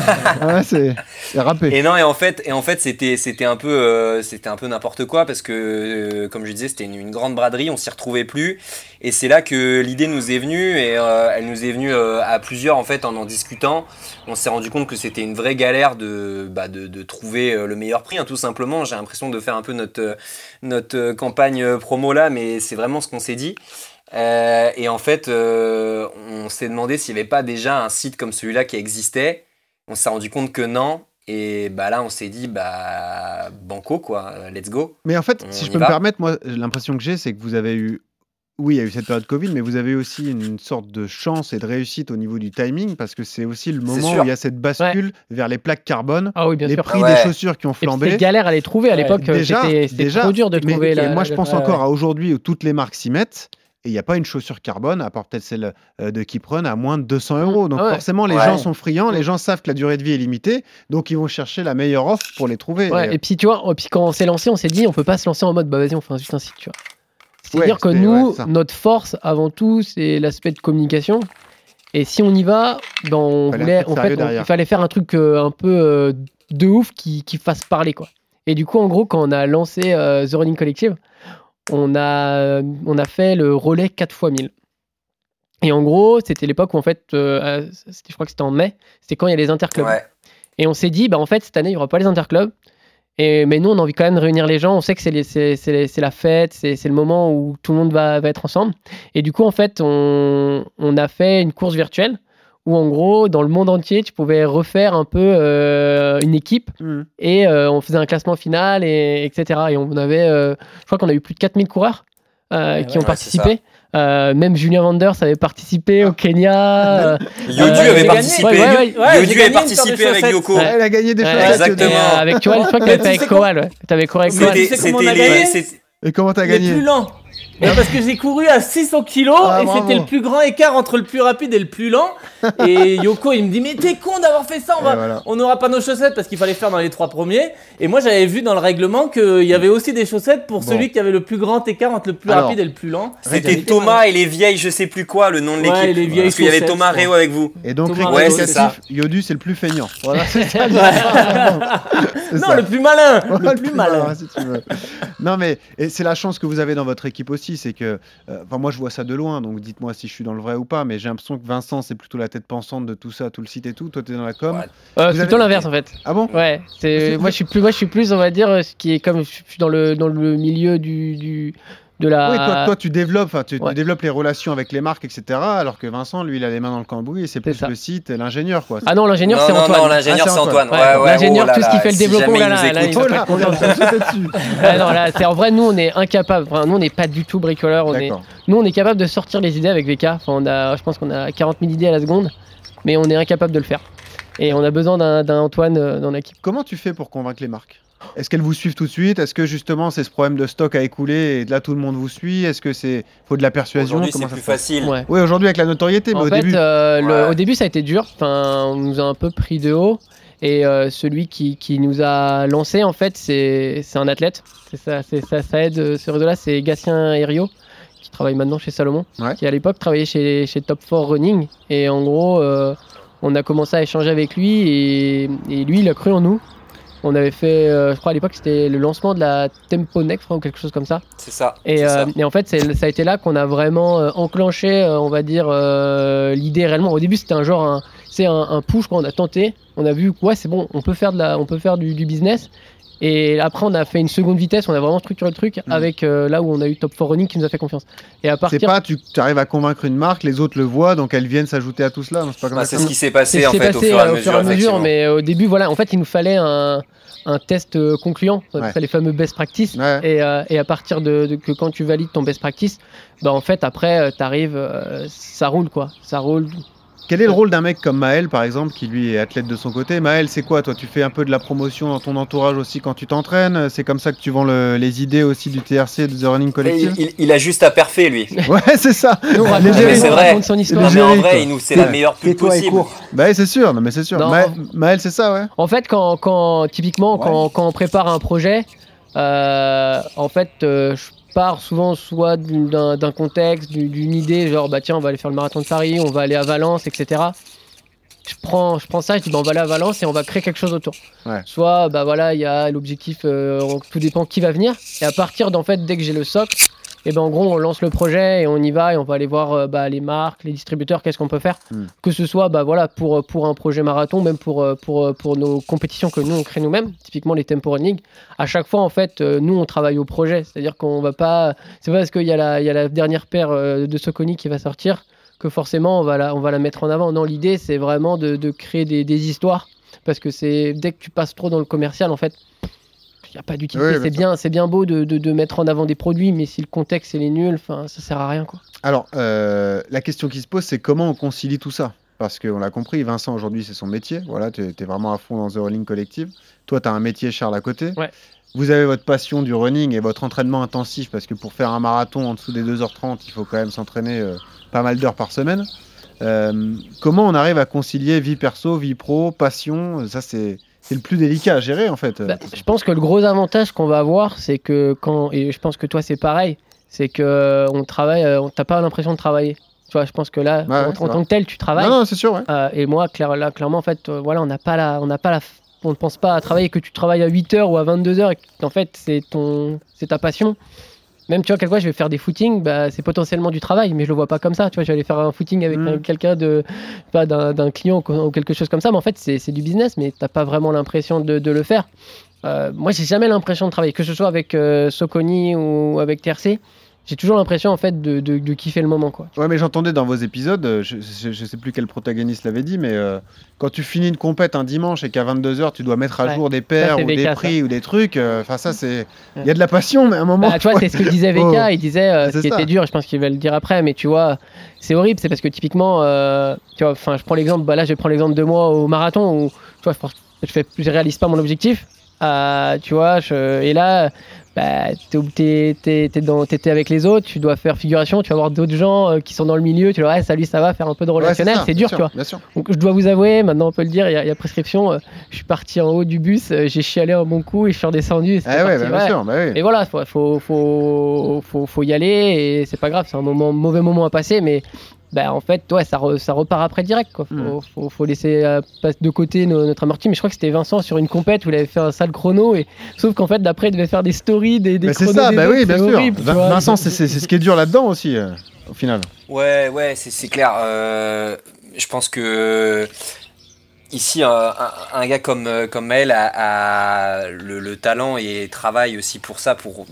ouais, c'est râpé. Et non, et en fait, et en fait, c'était, c'était un peu, euh, c'était un peu n'importe quoi parce que, euh, comme je disais, c'était une, une grande braderie, on s'y retrouvait plus. Et c'est là que l'idée nous est venue et euh, elle nous est venue euh, à plusieurs en fait en en discutant. On s'est rendu compte que c'était une vraie galère de, bah, de, de trouver euh, le meilleur prix, hein, tout simplement. J'ai l'impression de faire un peu notre, euh, notre euh, campagne euh, promo là, mais c'est vraiment ce qu'on s'est dit. Euh, et en fait, euh, on s'est demandé s'il n'y avait pas déjà un site comme celui-là qui existait. On s'est rendu compte que non. Et bah là, on s'est dit, bah, banco, quoi, euh, let's go. Mais en fait, On si je peux va. me permettre, moi, l'impression que j'ai, c'est que vous avez eu. Oui, il y a eu cette période Covid, mais vous avez aussi une sorte de chance et de réussite au niveau du timing, parce que c'est aussi le moment où il y a cette bascule vers les plaques carbone, Ah oui, bien les sûr. prix Ah ouais. des chaussures qui ont flambé. c'était galère à les trouver à l'époque. euh, Déjà, C'était trop dur de mais- trouver la. moi, je pense encore ouais. à aujourd'hui où toutes les marques s'y mettent. Et il n'y a pas une chaussure carbone, à part peut-être celle euh, de Kiprun, à moins de 200 euros. Donc Ah ouais. forcément, les Ouais. gens sont friands, les gens savent que la durée de vie est limitée, donc ils vont chercher la meilleure offre pour les trouver. Ouais, Et- et puis tu vois, et puis quand on s'est lancé, on s'est dit, on peut pas se lancer en mode, bah vas-y, on fait juste un site, tu vois. C'est-à-dire Ouais, que nous, ouais, notre force avant tout, c'est l'aspect de communication. Et si on y va, ben, on voulait, en fait, on- il fallait faire un truc euh, un peu euh, de ouf qui, qui fasse parler quoi. Et du coup, en gros, quand on a lancé euh, The Running Collective, on a, on a fait le relais 4 x 1000. Et en gros, c'était l'époque où en fait, je crois que c'était en mai, c'était quand il y a les interclubs. Ouais. Et on s'est dit, bah en fait, cette année, il n'y aura pas les interclubs. Et, mais nous, on a envie quand même de réunir les gens. On sait que c'est la fête, c'est le moment où tout le monde va, va être ensemble. Et du coup, en fait, on, on a fait une course virtuelle où, en gros, dans le monde entier, tu pouvais refaire un peu euh, une équipe Mhm. et euh, on faisait un classement final, et, etc. Et on avait, euh, je crois qu'on a eu plus de 4000 coureurs euh, qui ont ouais, participé. Euh, même Julien Vanders avait participé au Kenya. euh, Yodu euh, avait participé. gagné. Ouais, ouais, ouais. Yodu avait participé avec. Yoko. Ouais, Elle a gagné des Ouais, chaussettes. exactement. Avec, tu vois, je crois que Mais t'avais tu fait avec ouais. T'avais couru avec C'était comment les- gagné c'était- Et comment t'as Les gagné plus lents. Mais parce que j'ai couru à 600 kilos Ah, et c'était le plus grand écart entre le plus rapide et le plus lent. Et Yoko, il me dit Mais t'es con d'avoir fait ça, on va- voilà. n'aura pas nos chaussettes parce qu'il fallait faire dans les trois premiers. Et moi, j'avais vu dans le règlement qu'il y avait aussi des chaussettes pour Bon. celui qui avait le plus grand écart entre le plus Alors, rapide et le plus lent. C'était Thomas et les vieilles, je sais plus quoi, le nom de Ouais, l'équipe. les vieilles Parce qu'il y avait Thomas. Réau avec vous. Et donc, Thomas Ouais, c'est rectificatif, Yodu, c'est le plus feignant. Voilà, c'est ça. Non, ça. le plus malin Ouais, Le plus malin. Non, mais et c'est la chance que vous avez dans votre équipe aussi, c'est que, euh, enfin, moi je vois ça de loin, donc dites-moi si je suis dans le vrai ou pas, mais j'ai l'impression que Vincent c'est plutôt la tête pensante de tout ça, tout le site et tout. Toi t'es dans la com. Euh, Vous c'est avez- plutôt l'inverse en fait. Ah bon? Ouais, moi je suis plus moi je suis plus on va dire ce qui est comme je suis dans le dans le milieu du, du de la Oui, toi, toi tu développes, tu les relations avec les marques, etc. Alors que Vincent, lui, il a les mains dans le cambouis et c'est plus ça. le site et l'ingénieur, quoi. Ah non, l'ingénieur Non, c'est non, Antoine. non, l'ingénieur Ah, c'est Antoine. Ouais, Ouais, ouais, l'ingénieur, oh là tout ce qui fait le développement, là, là, là, Oh là, on dessus. Ah non, là, c'est en vrai, nous on est incapable. Enfin, nous on n'est pas du tout bricoleur. On est, D'accord. nous on est capable de sortir les idées avec VK. Enfin, on a, je pense qu'on a 40 000 idées à la seconde, mais on est incapable de le faire. Et on a besoin d'un d'un Antoine euh, dans l'équipe. Comment tu fais pour convaincre les marques? Est-ce qu'elles vous suivent tout de suite? Est-ce que justement c'est ce problème de stock à écouler et là tout le monde vous suit? Est-ce que c'est faut de la persuasion? Aujourd'hui, Comment c'est plus facile. Ouais. Oui, aujourd'hui avec la notoriété, mais En au fait, début. euh, le- au début ça a été dur. Enfin, on nous a un peu pris de haut. Et euh, celui qui, qui nous a lancé, en fait, c'est c'est un athlète. C'est ça, c'est ça, ça aide. euh, Ce réseau-là, c'est Gatien Herriot, qui travaille maintenant chez Salomon, Ouais. qui à l'époque travaillait chez, chez Top 4 Running. Et en gros, euh, on a commencé à échanger avec lui et, et lui, il a cru en nous. On avait fait, euh, je crois à l'époque, c'était le lancement de la Tempo Next, je crois, ou quelque chose comme ça. C'est ça. Et, ça. euh, et en fait, c'est- ça a été là qu'on a vraiment euh, enclenché, on va dire, l'idée réellement. Au début, c'était un genre, un, c'est un, un push, quoi. On a tenté, on a vu ouais, c'est bon, on peut faire, de la, on peut faire du, du business. Et après, on a fait une seconde vitesse, on a vraiment structuré le truc Mhm. avec euh, là où on a eu Top 4 Running qui nous a fait confiance. Et à C'est partir. pas tu arrives à convaincre une marque, les autres le voient, donc elles viennent s'ajouter à tout cela. C'est Bah, c'est ce qui s'est c'est passé ce en qui s'est fait au passé, fur et à euh, au mesure. fur et à mesure, mais au début, voilà, en fait, il nous fallait un, un test euh, concluant, Ouais. ça les fameux best practice. Ouais. Et, euh, et à partir de, de- que quand tu valides ton best practice, bah en fait après tu arrives, ça roule quoi, ça roule. Quel est le rôle d'un mec comme Maël, par exemple, qui lui est athlète de son côté? Maël, c'est quoi Toi, tu fais un peu de la promotion dans ton entourage aussi quand tu t'entraînes? C'est comme ça que tu vends le- les idées aussi du TRC, de The Running Collective? il, il- il a juste à parfer lui. Ouais, c'est ça Nous, on raconte, mais c'est vrai. raconte son histoire. Non, mais en vrai, quoi. il nous c'est la meilleure pub possible. Bah, c'est sûr, non, mais c'est sûr. Non. Maël, c'est ça, ouais En fait, quand, quand typiquement quand, quand on prépare un projet, euh, en fait, euh, je pars souvent soit d'un contexte, d'une d'une idée, genre bah tiens, on va aller faire le marathon de Paris, on va aller à Valence, etc. Je prends, je prends ça, je dis bah, on va aller à Valence et on va créer quelque chose autour. Ouais. Soit bah voilà, il y a l'objectif, euh, tout dépend qui va venir. Et à partir d'en fait, dès que j'ai le socle, et ben en gros on lance le projet et on y va et on va aller voir euh, bah, les marques, les distributeurs, qu'est-ce qu'on peut faire. Hmm. Que ce soit bah voilà pour pour un projet marathon, même pour euh, pour euh, pour nos compétitions que nous on crée nous-mêmes, typiquement les tempo running. À chaque fois en fait, euh, nous on travaille au projet, c'est-à-dire qu'on va pas, c'est pas parce qu'il y a la il y a la dernière paire euh, de Soconi qui va sortir que forcément on va la on va la mettre en avant. Non, l'idée c'est vraiment de, de créer des, des histoires parce que c'est dès que tu passes trop dans le commercial en fait il n'y a pas d'utilité. Oui, c'est bien bien, beau de, de, de mettre en avant des produits, mais si le contexte il est nul, ça sert à rien quoi. Alors, euh, la question qui se pose, c'est comment on concilie tout ça? Parce qu'on l'a compris, Vincent, aujourd'hui, c'est son métier. Voilà, tu es, vraiment à fond dans The Running Collective. Toi, tu as un métier, Charles, à côté. Ouais. Vous avez votre passion du running et votre entraînement intensif, parce que pour faire un marathon en dessous des 2h30, il faut quand même s'entraîner euh, pas mal d'heures par semaine. Euh, comment on arrive à concilier vie perso, vie pro, passion? Ça, c'est c'est le plus délicat à gérer, en fait. Bah, je pense que le gros avantage qu'on va avoir, c'est que quand, et je pense que toi c'est pareil, c'est que euh, on travaille, euh, on t'as pas l'impression de travailler. Tu vois, je pense que là, en, tant que tel, tu travailles. Non, non, c'est sûr, ouais. Euh, et moi, clair- là, clairement, en fait, euh, voilà, on n'a pas la, on n'a pas la, on ne pense pas à travailler que tu travailles à 8 heures ou à 22 heures et que, en fait, c'est ton, c'est ta passion. Même, tu vois, quelquefois, je vais faire des footings, bah, c'est potentiellement du travail, mais je le vois pas comme ça. Tu vois, je vais aller faire un footing avec Mm. un- quelqu'un de, pas d'un, d'un client ou quelque chose comme ça, mais en fait, c'est, c'est du business, mais t'as pas vraiment l'impression de, de le faire. Euh, moi, j'ai jamais l'impression de travailler, que ce soit avec euh, Soconi ou avec TRC. J'ai toujours l'impression, en fait, de, de, de kiffer le moment, quoi. Ouais, mais j'entendais dans vos épisodes, euh, je, je, je sais plus quel protagoniste l'avait dit, mais euh, quand tu finis une compète un dimanche et qu'à 22h tu dois mettre à Ouais. jour des paires ou des prix ou des trucs, euh, enfin ça c'est. Il y a de la passion, mais à un moment. Bah, tu vois, c'est ce que disait VK. Oh. Il disait euh, ce qui ça. était dur, je pense qu'il va le dire après, mais tu vois, c'est horrible. C'est parce que typiquement, tu vois, enfin, je prends l'exemple, bah là, je prendre l'exemple de moi au marathon où, tu vois, je, je, fais, je réalise pas mon objectif. Euh, tu vois, je- et là, bah, t'étais avec les autres, tu dois faire figuration, tu vas voir d'autres gens euh, qui sont dans le milieu, tu vois, ouais, salut, ça va, faire un peu de relationnel, c'est dur, sûr, tu vois. Bien sûr. Donc je dois vous avouer, maintenant on peut le dire, il y, a- il y a prescription. euh, je suis parti en haut du bus, euh, j'ai chialé un bon coup et je suis redescendu. Ah ouais, parti, bah, sûr, bah oui. Et voilà, faut, faut, faut, faut, faut y aller et c'est pas grave, c'est un moment, mauvais moment à passer, mais bah, en fait, ouais, ça, re- ça repart après direct. Quoi. Faut, Mm. faut, faut laisser euh, passer de côté no- notre amorti. Mais je crois que c'était Vincent sur une compète où il avait fait un sale chrono, et sauf qu'en fait, d'après, il devait faire des stories, des, des Bah, c'est ça, des bah oui, bien sûr. horrible, tu Vin- vois. Vincent, c'est c'est- c'est ce qui est dur là-dedans aussi, euh, au final. Ouais, ouais, c'est c'est clair. Euh, je pense que ici, un, un- un gars comme, euh, comme Maël a, a le, le talent et travaille aussi pour ça, pour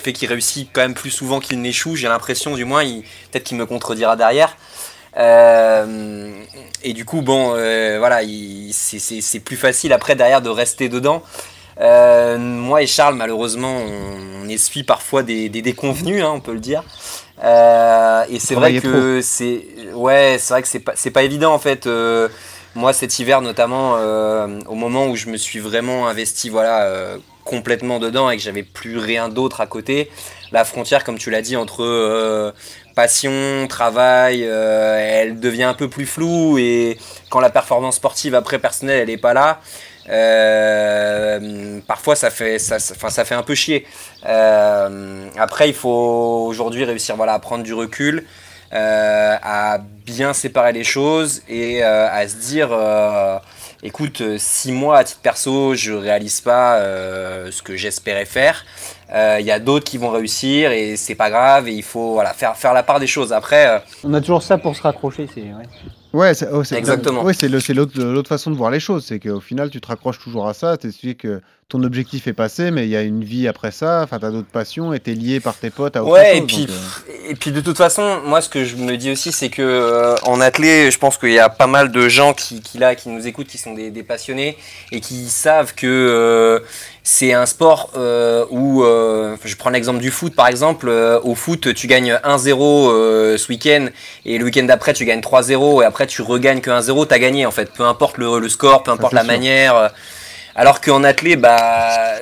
fait qu'il réussit quand même plus souvent qu'il n'échoue. J'ai l'impression, du moins, peut-être qu'il me contredira derrière. Euh, et du coup, bon, euh, voilà, il- c'est- plus facile après derrière de rester dedans. Euh, moi et Charles, malheureusement, on, on essuie parfois des, des déconvenus, hein, on peut le dire. Euh, et c'est vrai que c'est ouais, c'est vrai que c'est pas c'est pas évident en fait. Moi, cet hiver notamment, au moment où je me suis vraiment investi, voilà, complètement dedans et que j'avais plus rien d'autre à côté, la frontière, comme tu l'as dit, entre euh, passion, travail, euh, elle devient un peu plus floue et quand la performance sportive après personnelle, elle est pas là. euh, parfois ça fait un peu chier. Après il faut aujourd'hui réussir voilà, à prendre du recul, à bien séparer les choses et à se dire écoute, euh, si moi à titre perso je réalise pas euh, ce que j'espérais faire, euh, il y a d'autres qui vont réussir et c'est pas grave et il faut voilà, faire, faire la part des choses. Après, euh, On a toujours ça pour se raccrocher. C'est ouais. Ouais, c'est oh, Exactement. ouais, c'est l'autre façon de voir les choses. C'est qu'au final, tu te raccroches toujours à ça. Tu sais que ton objectif est passé, mais il y a une vie après ça. Enfin, tu as d'autres passions et tu es lié par tes potes à autre Ouais, chose. et puis, donc, euh, et puis de toute façon, moi ce que je me dis aussi, c'est que euh, en athlé, je pense qu'il y a pas mal de gens qui, qui, là, qui nous écoutent, qui sont des, des passionnés et qui savent que euh, c'est un sport euh, où, euh, je prends l'exemple du foot par exemple, euh, au foot tu gagnes 1-0 euh, ce week-end et le week-end d'après tu gagnes 3-0 et après tu regagnes que 1-0, t'as gagné en fait, peu importe le, le score, peu importe la sûr. manière. alors qu'en athlé, bah,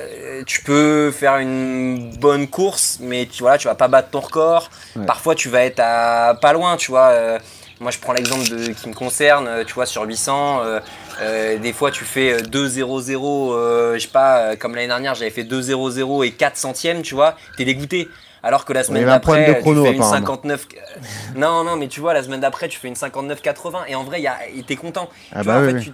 tu peux faire une bonne course, mais tu vois, tu vas pas battre ton record. Ouais. Parfois, tu vas être à pas loin, tu vois. moi, je prends l'exemple de qui me concerne, tu vois, sur 800. Euh, euh, des fois, tu fais euh, 2-0-0, euh, je sais pas, euh, comme l'année dernière, j'avais fait 2-0-0 et 4 centièmes, tu vois. T'es dégoûté. Alors que la semaine d'après, tu fais une apparemment. 59. euh, Non, non, mais tu vois, la semaine d'après, tu fais une 59-80 et en vrai, il y a- t'es content. Ah tu bah vois, en oui, fait, oui.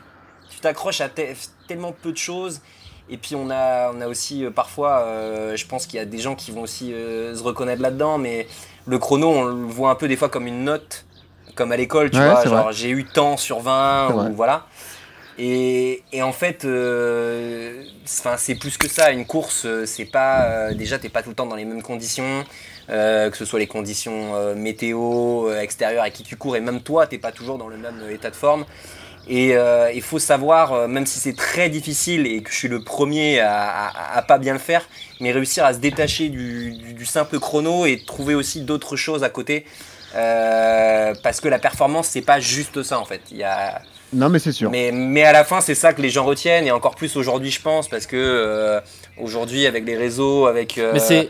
tu t'accroches à te- tellement peu de choses. Et puis on a, on a aussi euh, parfois, euh, je pense qu'il y a des gens qui vont aussi euh, se reconnaître là-dedans, mais le chrono, on le voit un peu des fois comme une note, comme à l'école, tu Ouais, vois, genre j'ai eu tant sur 20, C'est ou voilà. Et, en fait, euh, c'est- plus que ça. Une course, euh, c'est pas. euh, déjà, t'es pas tout le temps dans les mêmes conditions, que ce soit les conditions météo, extérieures à qui tu cours, et même toi, t'es pas toujours dans le même état de forme. Et il faut savoir, même si c'est très difficile et que je suis le premier à, pas bien le faire, mais réussir à se détacher du, du- simple chrono et trouver aussi d'autres choses à côté. Parce que la performance, c'est pas juste ça en fait. Il y a, Non, mais c'est sûr. mais, mais à la fin, c'est ça que les gens retiennent, et encore plus aujourd'hui, je pense, parce que euh, aujourd'hui, avec les réseaux, avec. euh, Mais c'est.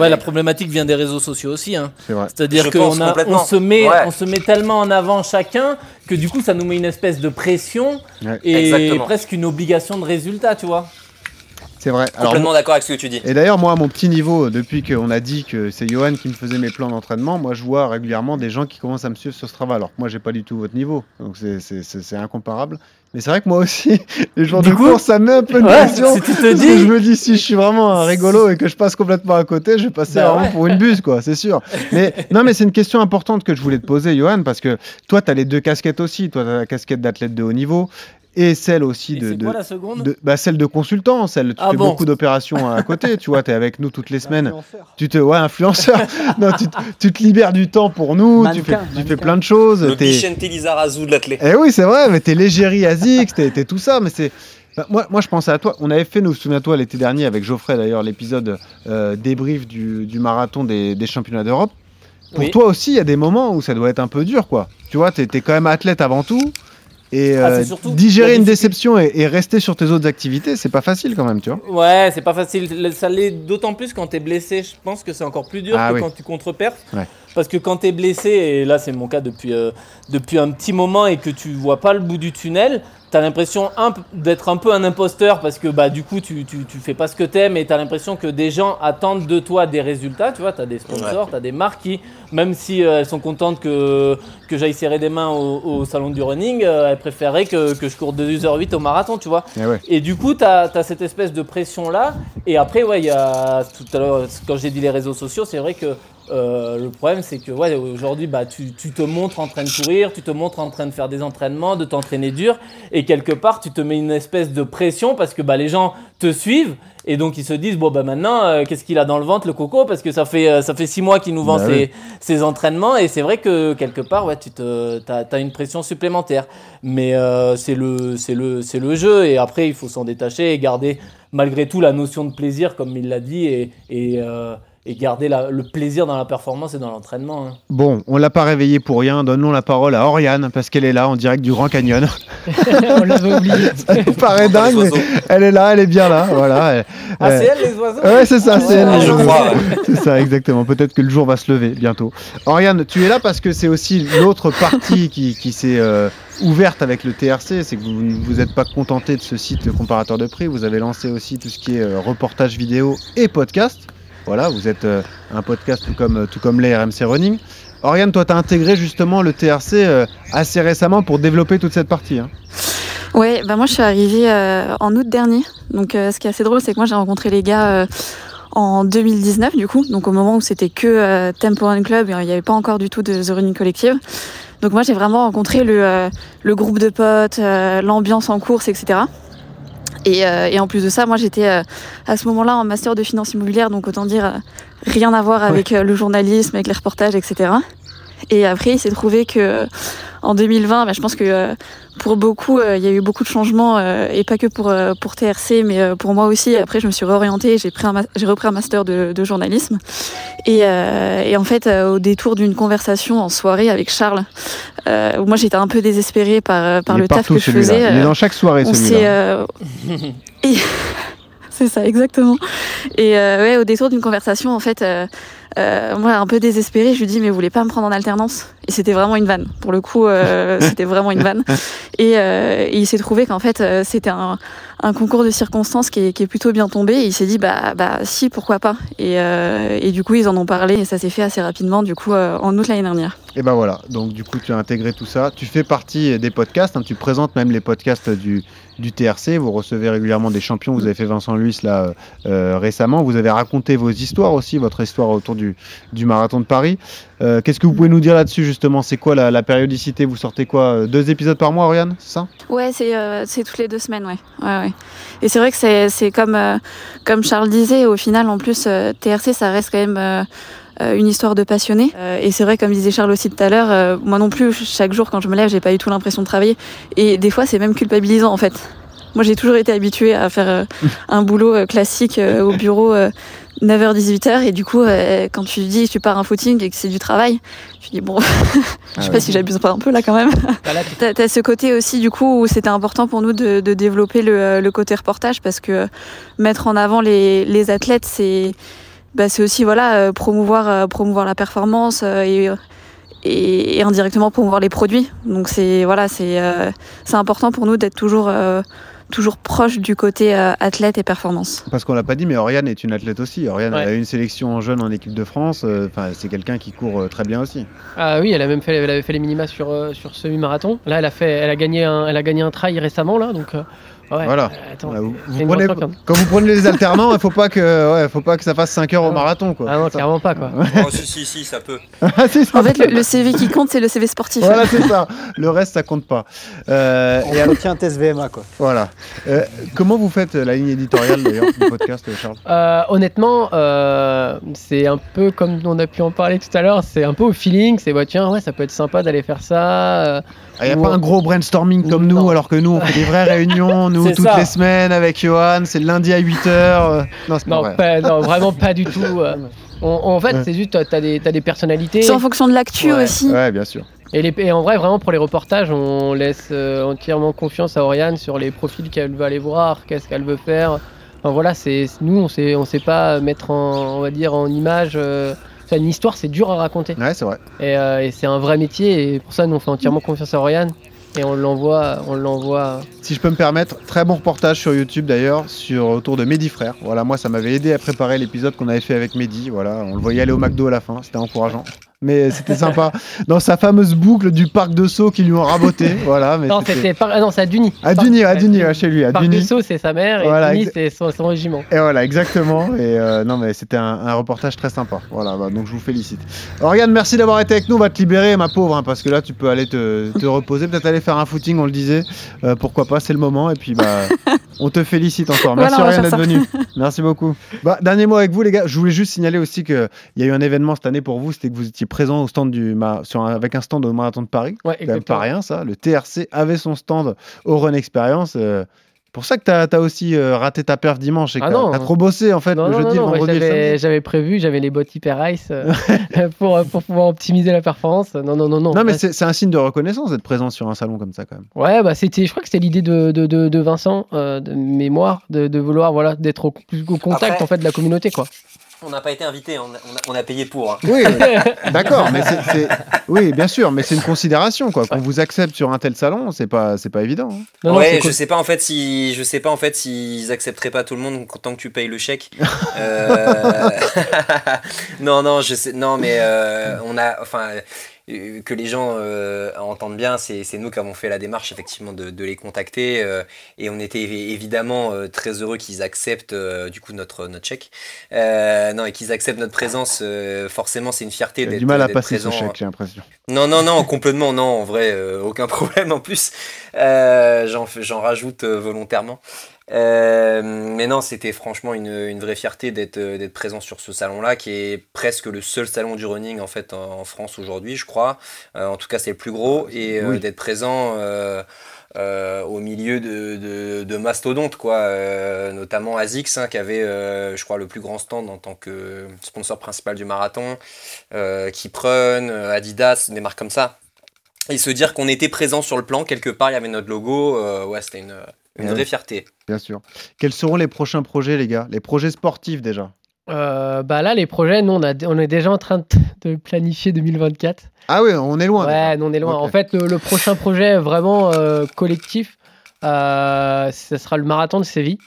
Ouais, la problématique vient des réseaux sociaux aussi. Hein. C'est vrai. C'est-à-dire qu'on on complètement. se, met, Ouais. on se met tellement en avant chacun que du coup, ça nous met une espèce de pression Ouais. et Exactement. presque une obligation de résultat, tu vois. C'est vrai. Alors, Complètement d'accord avec ce que tu dis. Et d'ailleurs, moi, à mon petit niveau, depuis qu'on a dit que c'est Johan qui me faisait mes plans d'entraînement, moi, je vois régulièrement des gens qui commencent à me suivre sur ce travail. Alors que moi, j'ai pas du tout votre niveau. Donc, c'est- incomparable. Mais c'est vrai que moi aussi, les jours Du de coup, course, ça me met un peu de ouais, pression. si tu te Parce que dis- je me dis, si je suis vraiment un rigolo et que je passe complètement à côté, je vais passer Bah vraiment ouais. pour une buse, quoi, c'est sûr. Mais non, mais c'est une question importante que je voulais te poser, Johan, parce que toi, tu as les deux casquettes aussi. Toi, tu as la casquette d'athlète de haut niveau et celle aussi Et de, de- quoi la seconde de- bah, celle de consultant, celle tu Ah fais bon beaucoup d'opérations à côté, tu vois, tu es avec nous toutes les semaines. Tu te ouais, influenceur. non, tu, te- tu te libères du temps pour nous, tu fais, Mannequin, tu fais plein de choses. Le Bichente Lizarazu de l'athlète. Eh oui, c'est vrai, mais t'es l'égérie Azix, t'es t'es tout ça, mais c'est bah, moi, moi, je pensais à toi. On avait fait, nous, souviens-toi, l'été dernier avec Geoffrey, d'ailleurs, l'épisode euh, débrief du, du marathon des, des championnats d'Europe. Pour Oui. toi aussi, il y a des moments où ça doit être un peu dur, quoi. Tu vois, t'es es quand même athlète avant tout. Et Ah, euh, digérer une déception et, et rester sur tes autres activités, c'est pas facile quand même, tu vois. Ouais, c'est pas facile. Le- Ça l'est d'autant plus quand t'es blessé. Je pense que c'est encore plus dur Ah que oui. quand tu contre-perfs. Ouais. Parce que quand t'es blessé, et là c'est mon cas depuis, euh, depuis un petit moment et que tu vois pas le bout du tunnel, t'as l'impression un p- d'être un peu un imposteur parce que bah du coup tu, tu, tu fais pas ce que t'aimes et t'as l'impression que des gens attendent de toi des résultats. Tu vois, t'as des sponsors, t'as des marques qui, même si euh, elles sont contentes que, que j'aille serrer des mains au, au salon du running, euh, elles préféraient que, que je cours 2h08 au marathon, tu vois. Eh ouais. Et du coup, tu as, cette espèce de pression-là. Et après, ouais, il y a tout à l'heure, quand j'ai dit les réseaux sociaux, c'est vrai que euh, le problème, c'est que ouais, aujourd'hui, bah, tu, tu te montres en train de courir, tu te montres en train de faire des entraînements, de t'entraîner dur. Et quelque part, tu te mets une espèce de pression parce que bah, les gens te suivent. Et donc, ils se disent, bon, bah maintenant, euh, qu'est-ce qu'il a dans le ventre, le coco? Parce que ça fait, euh, ça fait six mois qu'il nous vend Bah ses, oui. ses entraînements. Et c'est vrai que quelque part, ouais, tu te, as, as une pression supplémentaire. Mais euh, c'est le, c'est le, c'est le jeu. Et après, il faut s'en détacher et garder malgré tout la notion de plaisir, comme il l'a dit, et, et, euh, et garder la- le plaisir dans la performance et dans l'entraînement. hein. Bon, on l'a pas réveillé pour rien. Donnons la parole à Oriane parce qu'elle est là en direct du Grand Canyon. On l'avait oublié. Ça nous paraît dingue, mais elle est là, elle est bien là. Voilà. Elle- Ah, c'est elle, les oiseaux Ouais, c'est ça, Ah, c'est ouais, elle. je oiseaux. crois. C'est ça, exactement. Peut-être que le jour va se lever bientôt. Oriane, tu es là parce que c'est aussi l'autre partie qui, qui s'est euh, ouverte avec le TRC. C'est que vous ne vous êtes pas contenté de ce site comparateur de prix. Vous avez lancé aussi tout ce qui est euh, reportage vidéo et podcast. Voilà, vous êtes euh, un podcast tout comme, tout comme les RMC Running. Oriane, toi, tu as intégré justement le TRC euh, assez récemment pour développer toute cette partie. hein. Ouais, bah moi je suis arrivée euh, en août dernier. Donc euh, ce qui est assez drôle, c'est que moi j'ai rencontré les gars euh, en 2019 du coup, donc au moment où c'était que euh, Tempo Run Club, il n'y avait pas encore du tout de The Running Collective. Donc moi j'ai vraiment rencontré le, euh, le groupe de potes, euh, l'ambiance en course, etc. Et, euh, et en plus de ça, moi j'étais euh, à ce moment-là en master de finance immobilière, donc autant dire euh, rien à voir avec le journalisme, avec les reportages, etc. Et après, il s'est trouvé que euh, en 2020, bah, je pense que euh, pour beaucoup, euh, il y a eu beaucoup de changements, et pas que pour, pour TRC, mais pour moi aussi. Après, je me suis réorientée, j'ai pris un ma- j'ai repris un master de, de journalisme. Et, et en fait, au détour d'une conversation en soirée avec Charles, où moi j'étais un peu désespérée par, par le taf que je faisais. Il est dans chaque soirée celui-là. C'est ça, exactement. Et euh, ouais, au détour d'une conversation, en fait, euh, euh, moi, un peu désespérée, je lui dis, mais vous voulez pas me prendre en alternance? Et c'était vraiment une vanne. Pour le coup, euh, c'était vraiment une vanne. Et, euh, et il s'est trouvé qu'en fait, euh, c'était un, un concours de circonstances qui est, qui est plutôt bien tombé. Et il s'est dit, bah, bah, si, pourquoi pas. Et, euh, et du coup, ils en ont parlé et ça s'est fait assez rapidement, du coup, euh, en août l'année dernière. Et ben voilà, donc du coup tu as intégré tout ça. Tu fais partie des podcasts, hein, tu présentes même les podcasts du, du TRC. Vous recevez régulièrement des champions. Vous avez fait Vincent Luis là euh, euh, récemment. Vous avez raconté vos histoires aussi, votre histoire autour du, du marathon de Paris. Euh, Qu'est-ce que vous pouvez nous dire là-dessus justement? C'est quoi la, la périodicité? Vous sortez quoi euh, Deux épisodes par mois, Oriane? C'est ça? Ouais, c'est euh, c'est toutes les deux semaines, ouais. ouais, ouais. Et c'est vrai que c'est c'est comme, euh, comme Charles disait, au final, en plus, euh, TRC, ça reste quand même euh, une histoire de passionné. Et c'est vrai, comme disait Charles aussi tout à l'heure, moi non plus, chaque jour quand je me lève, j'ai pas du tout l'impression de travailler. Et des fois, c'est même culpabilisant, en fait. Moi, j'ai toujours été habituée à faire un boulot classique au bureau. Euh, 9h-18h et du coup euh, quand tu dis que tu pars un footing et que c'est du travail tu dis bon je sais pas si j'abuse pas un peu là quand même. T'as as ce côté aussi du coup où c'était important pour nous de, de développer le, le côté reportage parce que mettre en avant les, les athlètes c'est bah, c'est aussi voilà euh, promouvoir euh, promouvoir la performance euh, et, et, et indirectement promouvoir les produits. Donc c'est voilà c'est euh, c'est important pour nous d'être toujours euh, toujours proche du côté euh, athlète et performance. Parce qu'on l'a pas dit, mais Oriane est une athlète aussi. Oriane Ouais. elle a eu une sélection en jeune en équipe de France. euh, Enfin, c'est quelqu'un qui court euh, très bien aussi. Ah oui, elle a même fait, elle avait fait les minima sur, euh, sur semi-marathon. Là, elle a, fait, elle, a gagné un, elle a gagné un trail récemment, là, donc... ouais, Voilà. euh, attends, vous, vous prenez, quand vous prenez les alternants, il faut pas que, ouais, faut pas que ça fasse 5 heures au marathon, quoi. Ah non, Ça- clairement pas, quoi. Oh, si, si, si, ça peut. Ah, ça. En fait, le, le CV qui compte, c'est le CV sportif. Voilà, c'est ça. Le reste, ça compte pas. Euh, On et alors, un test VMA, quoi. voilà. Euh, comment vous faites euh, la ligne éditoriale d'ailleurs du podcast, Charles? Euh, honnêtement, euh, c'est un peu comme on a pu en parler tout à l'heure, c'est un peu au feeling, c'est bah, tiens, ouais, ça peut être sympa d'aller faire ça. euh, Il n'y a ou- pas un gros brainstorming comme nous, alors que nous, on fait des vraies réunions, nous, toutes ça. les semaines avec Johan, c'est le lundi à 8h. Non, c'est pas Non, vrai. pas- non, vraiment pas du tout. euh. On- en fait, Ouais. c'est juste, t'as- des, t'as des personnalités. C'est en fonction de l'actu Ouais. aussi. Ouais, bien sûr. Et, les- et en vrai, vraiment, pour les reportages, on laisse euh, entièrement confiance à Oriane sur les profils qu'elle veut aller voir, qu'est-ce qu'elle veut faire. Enfin voilà, c'est nous, on sait, on sait pas mettre en, on va dire, en image. euh, une histoire, c'est dur à raconter. Ouais, c'est vrai. Et, euh, et c'est un vrai métier, et pour ça, nous, on fait entièrement confiance à Oriane. Et on l'envoie, on l'envoie. Si je peux me permettre, très bon reportage sur YouTube d'ailleurs, sur autour de Mehdi Frère. Voilà, moi ça m'avait aidé à préparer l'épisode qu'on avait fait avec Mehdi. Voilà, on le voyait aller au McDo à la fin, c'était encourageant. Mais c'était sympa. Dans sa fameuse boucle du parc de Sceaux qu'ils lui ont raboté. Voilà, mais non, c'était par... ah non, c'est à Duny. À Duny, à Duny, ouais, chez lui, à Parc Duny. de Sceaux, c'est sa mère, et Voilà, Duny, exa- c'est son, son régiment. Et voilà, exactement. Et euh, non, mais c'était un, un reportage très sympa. Voilà, bah, donc je vous félicite. Oriane, merci d'avoir été avec nous. On va te libérer, ma pauvre, hein, parce que là, tu peux aller te, te reposer, peut-être aller faire un footing, on le disait. Euh, pourquoi pas, c'est le moment. Et puis, bah, on te félicite encore. Merci Voilà, faire d'être ça. venue. Merci beaucoup. Bah, dernier mot avec vous, les gars. Je voulais juste signaler aussi qu'il y a eu un événement cette année pour vous. C'était que vous étiez présent au stand du, ma- sur un- avec un stand au marathon de Paris. Ouais, exactement. pas rien, ça. Le TRC avait son stand au Run Experience. euh, pour ça que t'as as aussi euh, raté ta perf dimanche et que Ah t'as trop bossé en fait Non, le non, jeudi, non, le moi, vendredi le j'avais, samedi. j'avais prévu, j'avais les bottes Hyper Ice euh, pour, pour pouvoir optimiser la performance. Non, non, non, non. Non mais c'est c'est un signe de reconnaissance d'être présent sur un salon comme ça quand même. Ouais, bah c'était, je crois que c'était l'idée de, de, de, de Vincent, euh, de mémoire, de, de vouloir voilà, d'être au, plus au contact Après- en fait de la communauté quoi. On n'a pas été invité, on a, on a- on a payé pour. hein. Oui, d'accord, mais c'est- c'est oui bien sûr, mais c'est une considération quoi. Qu'on vous accepte sur un tel salon, c'est pas c'est pas évident. hein. Non, non, ouais, c'est je cool. sais pas en fait si je sais pas en fait s'ils accepteraient pas tout le monde tant que tu payes le chèque. Euh, non non je sais non mais euh, on a enfin euh, que les gens euh, entendent bien, c'est nous qui avons fait la démarche effectivement de, de les contacter euh, et on était évi- évidemment euh, très heureux qu'ils acceptent euh, du coup notre notre chèque. Euh, non et qu'ils acceptent notre présence. euh, forcément c'est une fierté Il a d'être du mal à passer ce présent. chèque, j'ai l'impression. Non, non, non, complètement, non, en vrai, euh, aucun problème en plus. Euh, J'en rajoute euh, volontairement. Euh, mais non, c'était franchement une, une vraie fierté d'être euh, d'être présent sur ce salon-là, qui est presque le seul salon du running en fait en, en France aujourd'hui, je crois. Euh, en tout cas, c'est le plus gros, et euh, Oui. d'être présent. euh, au milieu de, de, de mastodontes, quoi, euh, notamment ASICS, hein, qui avait, euh, je crois, le plus grand stand en tant que sponsor principal du marathon, Kiprun, Adidas, des marques comme ça. Et se dire qu'on était présent sur le plan, quelque part, il y avait notre logo, ouais, c'était une, une Ouais. vraie fierté. Bien sûr. Quels seront les prochains projets les gars? Les projets sportifs déjà. Euh, bah là les projets, nous on, a, on est déjà en train de, de planifier 2024. Ah oui, on est loin. Ouais, nous, on est loin. En fait, le, le prochain projet vraiment euh, collectif, euh, ce sera le marathon de Séville.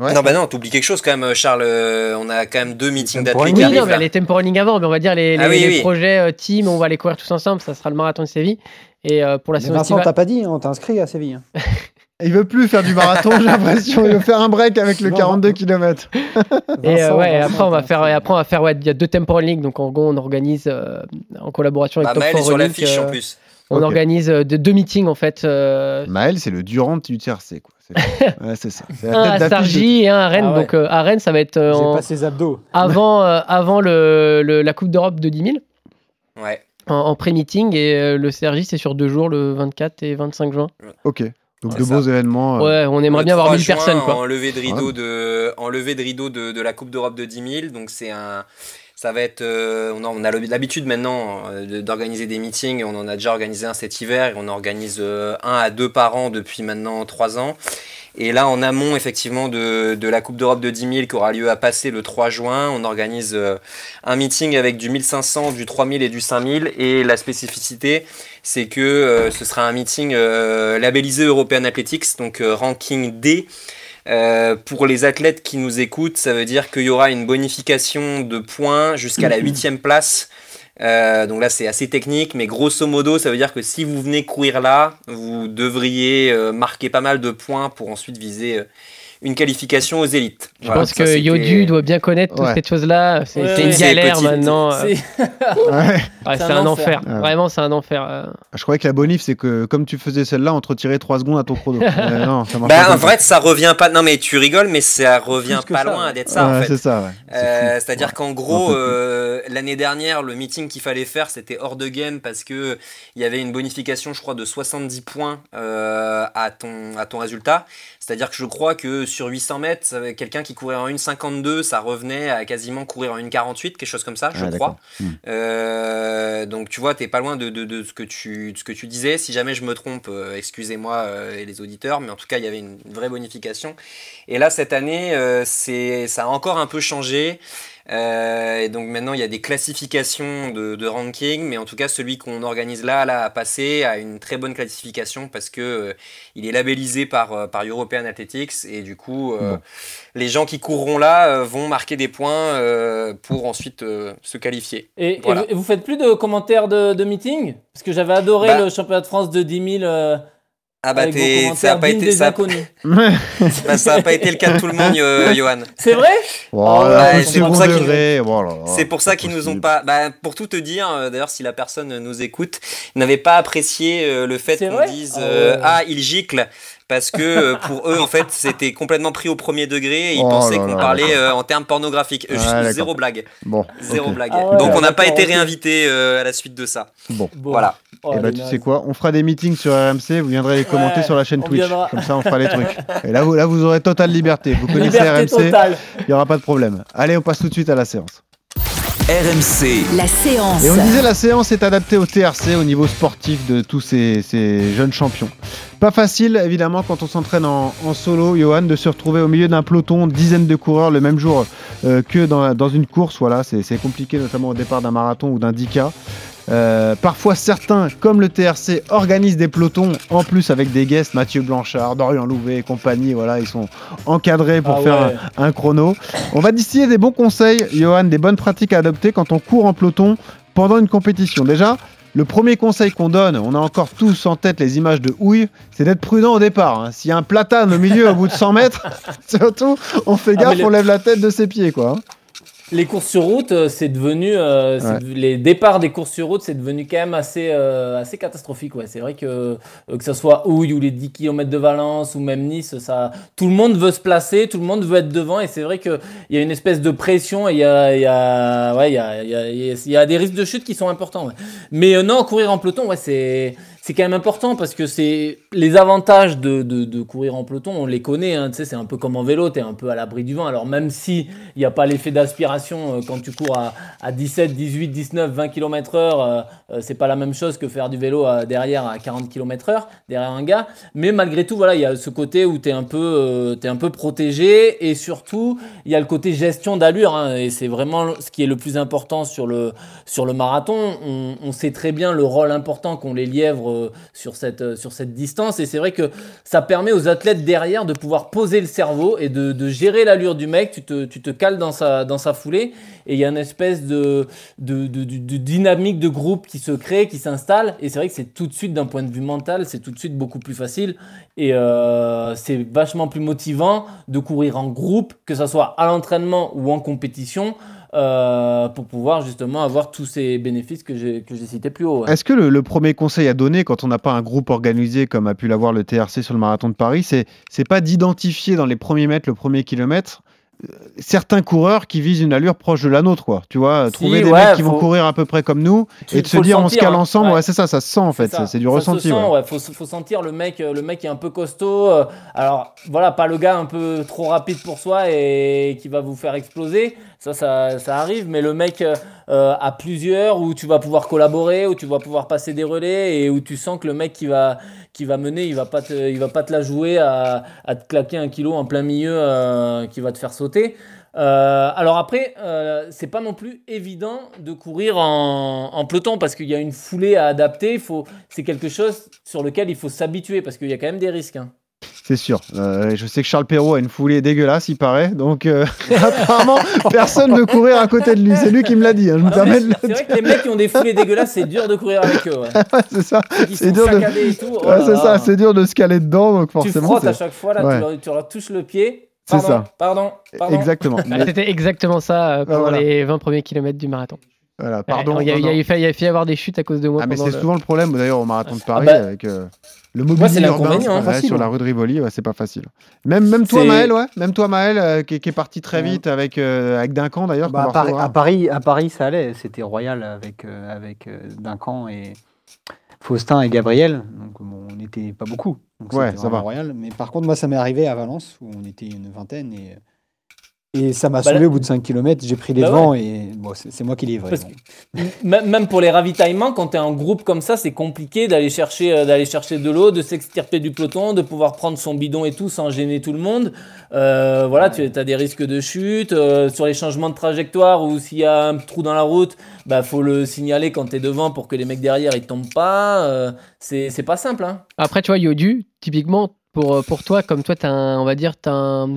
Non, bah non, t'oublies quelque chose quand même, Charles. euh, on a quand même deux meetings d'athlètes Oui, non, mais là. les tempo running avant, mais on va dire les, Ah les- oui, les oui. projets team, on va les courir tous ensemble. Ça sera le marathon de Séville. Et euh, pour la Mais saison Vincent, estivale- t'as pas dit, hein, on t'a inscrit à Séville. Il veut plus faire du marathon, j'ai l'impression. Il veut faire un break avec le Non, 42 km. Et euh, Vincent, ouais, Vincent, après on va faire, et après on va faire, ouais, il y a deux tempo running, donc en gros on organise euh, en collaboration avec Bah, Top Maël est 4 sur Running, l'affiche en euh, plus. On organise euh, de- deux meetings en fait, euh, Maël, c'est le Durand du TRC quoi. C'est ouais, c'est ça. Un à de- Sargy et un à Rennes. Ah ouais. Donc euh, à Rennes ça va être euh, J'ai en- pas ses abdos. avant, euh, avant le, le- la Coupe d'Europe de 10 000 Ouais. en, en pré-meeting et euh, le CRJ c'est sur deux jours, le 24 et 25 juin. Ok. Donc de ça. beaux événements. euh, Ouais, on aimerait Le bien avoir 3 1000 juin, personnes quoi. En levée de rideau, de, en levée de, rideau de, de la Coupe d'Europe de 10 000. Donc c'est un. Ça va être. euh, on a, on a l'habitude maintenant euh, d'organiser des meetings. On en a déjà organisé un cet hiver. Et on en organise euh, un à deux par an depuis maintenant trois ans. Et là, en amont, effectivement, de, de la Coupe d'Europe de 10 000 qui aura lieu à passer le 3 juin, on organise euh, un meeting avec du 1500, du 3000 et du 5000. Et la spécificité, c'est que euh, ce sera un meeting euh, labellisé European Athletics, donc ranking D. Euh, pour les athlètes qui nous écoutent, ça veut dire qu'il y aura une bonification de points jusqu'à la huitième place. Euh, donc là, c'est assez technique, mais grosso modo, ça veut dire que si vous venez courir là, vous devriez euh, marquer pas mal de points pour ensuite viser euh, une qualification aux élites. Je Voilà, pense ça, que Yodu doit bien connaître Ouais. toutes ces choses-là. C'est Ouais, c'est ouais. une galère petit, maintenant. C'est- un un enfer. enfer. Ouais. Vraiment, c'est un enfer. euh. Je croyais que la bonif, c'est que comme tu faisais celle-là, on te retirait 3 secondes à ton chrono. Euh, non, ça marche pas Bah, en vrai, ça revient pas. Non, mais tu rigoles, mais ça revient pas ça, loin ouais. d'être ça, en Ouais, fait. c'est ça, Euh. C'est-à-dire Ouais. qu'en gros, euh, l'année dernière, le meeting qu'il fallait faire, c'était hors de game parce que il y avait une bonification, je crois, de 70 points à, ton, à ton résultat. C'est-à-dire que je crois que sur 800 mètres, quelqu'un qui courait en 1,52, ça revenait à quasiment courir en 1,48, quelque chose comme ça, je Ah, crois. Hmm. Euh, donc tu vois, t'es pas loin de, de- de ce que tu, de ce que tu disais. Si jamais je me trompe, euh, excusez-moi euh, et les auditeurs, mais en tout cas, il y avait une, vraie bonification. Et là, cette année, c'est, ça a encore un peu changé. Euh, et donc maintenant, il y a des classifications de, de ranking, mais en tout cas, celui qu'on organise là, là, a passé à une très bonne classification parce que euh, il est labellisé par, euh, par European Athletics et du coup, euh, Bon. les gens qui courront là euh, vont marquer des points euh, pour ensuite euh, se qualifier. Et, vous, et vous faites plus de commentaires de, de meeting Parce que j'avais adoré Bah. le championnat de France de 10 000 euh, Ah bah avec vos t'es- ça commentaires a pas été ça, bah, ça a pas été le cas de tout le monde, Yo- Johan. C'est vrai Voilà, ouais, le c'est pour ça qu'ils degré. oh là là, C'est pour ça qu'ils nous ont pas. Bah, pour tout te dire, euh, d'ailleurs, si la personne nous écoute, n'avait pas apprécié euh, le fait qu'on dise Ah euh, ah il gicle parce que euh, pour eux en fait c'était complètement pris au premier degré et ils Oh pensaient qu'on parlait euh, en termes pornographiques. Euh, juste zéro blague, Bon, zéro blague. Ah ouais, Donc on n'a pas été réinvité euh, à la suite de ça. Bon. Bon. Voilà. Oh, et bah, les tu sais quoi? On fera des meetings sur RMC, vous viendrez les commenter Ouais, sur la chaîne Twitch. viendra. Comme ça, on fera les trucs. Et là, vous, là, vous aurez totale liberté. Vous connaissez Liberté RMC, il n'y aura pas de problème. Allez, on passe tout de suite à la séance. RMC, La séance. Et on disait la séance est adaptée au TRC, au niveau sportif de tous ces, ces jeunes champions. Pas facile, évidemment, quand on s'entraîne en, en solo, Johan, de se retrouver au milieu d'un peloton, dizaines de coureurs le même jour euh, que dans, dans une course. Voilà, c'est c'est compliqué, notamment au départ d'un marathon ou d'un 10K. Euh, parfois, certains, comme le TRC, organisent des pelotons en plus avec des guests, Mathieu Blanchard, Dorian Louvet et compagnie. Voilà, ils sont encadrés pour Ah faire ouais. un, un chrono. On va distiller des bons conseils, Johan, des bonnes pratiques à adopter quand on court en peloton pendant une compétition. Déjà, le premier conseil qu'on donne, on a encore tous en tête les images de houille, c'est d'être prudent au départ. hein. S'il y a un platane au milieu au bout de 100 mètres, surtout, on fait Ah, gaffe, le- on lève la tête de ses pieds. quoi. Les courses sur route, euh, c'est devenu. euh, Ouais. Les départs des courses sur route, c'est devenu quand même assez, euh, assez catastrophique. Ouais. C'est vrai que euh, que ce soit Houille ou les 10 km de Valence ou même Nice, ça, tout le monde veut se placer, tout le monde veut être devant. Et c'est vrai qu'il y a une espèce de pression et il y a, il y, a, ouais, il y, a, il y, a, y a des risques de chute qui sont importants. ouais. Mais euh, non, courir en peloton, ouais, c'est. C'est quand même important parce que c'est les avantages de, de, courir en peloton, on les connaît. Hein, c'est un peu comme en vélo, tu es un peu à l'abri du vent. Alors même si il n'y a pas l'effet d'aspiration euh, quand tu cours à, à 17, 18, 19, 20 km heure, euh, euh, c'est pas la même chose que faire du vélo à- derrière à 40 km heure, derrière un gars. Mais malgré tout, voilà, il y a ce côté où tu es, un peu, euh, un peu protégé et surtout, il y a le côté gestion d'allure. hein, et c'est vraiment ce qui est le plus important sur le, sur le marathon. On, on sait très bien le rôle important qu'ont les lièvres euh, sur, cette, euh, sur cette distance. Et c'est vrai que ça permet aux athlètes derrière de pouvoir poser le cerveau et de, de gérer l'allure du mec. Tu te, tu te cales dans sa, dans sa foulée et il y a une espèce de, de, de- dynamique de groupe qui se crée, qui s'installe. Et c'est vrai que c'est tout de suite, d'un point de vue mental, c'est tout de suite beaucoup plus facile. Et euh, c'est vachement plus motivant de courir en groupe, que ce soit à l'entraînement ou en compétition. Euh, pour pouvoir justement avoir tous ces bénéfices que j'ai cités plus haut. ouais. Est-ce que le, le premier conseil à donner quand on n'a pas un groupe organisé comme a pu l'avoir le TRC sur le marathon de Paris, c'est pas d'identifier dans les premiers mètres, le premier kilomètre, euh, certains coureurs qui visent une allure proche de la nôtre, quoi. Tu vois, Si, trouver des ouais, mecs qui vont courir à peu près comme nous Tu- et de se dire on se cale hein. ensemble. Ouais. Ouais, c'est ça, ça se sent en fait. C'est du Ça se ressenti. sent, ouais. ouais. Faut, faut sentir le mec, euh, le mec est un peu costaud. euh, alors voilà, pas le gars un peu trop rapide pour soi et qui va vous faire exploser. Ça, ça, arrive, mais le mec euh, euh, à plusieurs où tu vas pouvoir collaborer, où tu vas pouvoir passer des relais et où tu sens que le mec qui va, qui va mener, il va pas il va pas te la jouer à, te claquer un kilo en plein milieu euh, qui va te faire sauter. Euh, alors après, euh, c'est pas non plus évident de courir en, en peloton parce qu'il y a une foulée à adapter. Faut, c'est quelque chose sur lequel il faut s'habituer parce qu'il y a quand même des risques. hein. C'est sûr. Euh, je sais que Charles Perrault a une foulée dégueulasse, il paraît. Donc, euh, apparemment, personne ne veut courir à côté de lui. C'est lui qui me l'a dit. hein, Je me Non, permets mais de le C'est vrai que les mecs qui ont des foulées dégueulasses, c'est dur de courir avec eux. Ouais. c'est ça. Ils C'est sont dur de... saccadés et tout. oh Ouais, c'est ça, c'est dur de se caler dedans. Donc Tu forcément, frottes à chaque fois, là, Ouais. tu, leur, tu leur touches le pied. C'est Pardon, ça. Pardon, pardon. Exactement. Ah, C'était exactement ça euh, pendant voilà. les 20 premiers kilomètres du marathon. Voilà, pardon. Il y a, y fait- il y a fait y avoir des chutes à cause de moi. Ah, mais c'est le- souvent le problème d'ailleurs au marathon de Paris bah, avec euh, le moi, mobilier c'est urbain l'inconvénient, hein. ouais, Facile, sur la hein. rue de Rivoli, ouais, c'est pas facile. Même, même toi, Maël, ouais, même toi, Maël, euh, qui, qui est parti très vite avec, euh, avec Duncan d'ailleurs. Bah, à, Paris, à, Paris, à Paris, ça allait. C'était royal avec, euh, avec euh, Duncan et Faustin et Gabriel. Donc bon, on n'était pas beaucoup. Donc Ouais, ça va. royal. Mais par contre, moi, ça m'est arrivé à Valence où on était une vingtaine et, et ça m'a Bah, sauvé là- au bout de 5 km. J'ai pris les Bah devants et bon, c'est moi qui. Parce bon. Même même pour les ravitaillements, quand tu es en groupe comme ça, c'est compliqué d'aller chercher, euh, d'aller chercher de l'eau, de s'extirper du peloton, de pouvoir prendre son bidon et tout sans gêner tout le monde. Euh, voilà, tu as des risques de chute. euh, sur les changements de trajectoire ou s'il y a un trou dans la route, bah faut le signaler quand tu es devant pour que les mecs derrière ils tombent pas. euh, c'est c'est pas simple. Hein. Après, tu vois, Yodu, typiquement, pour, pour toi, comme toi, tu as, on va dire, t'as un-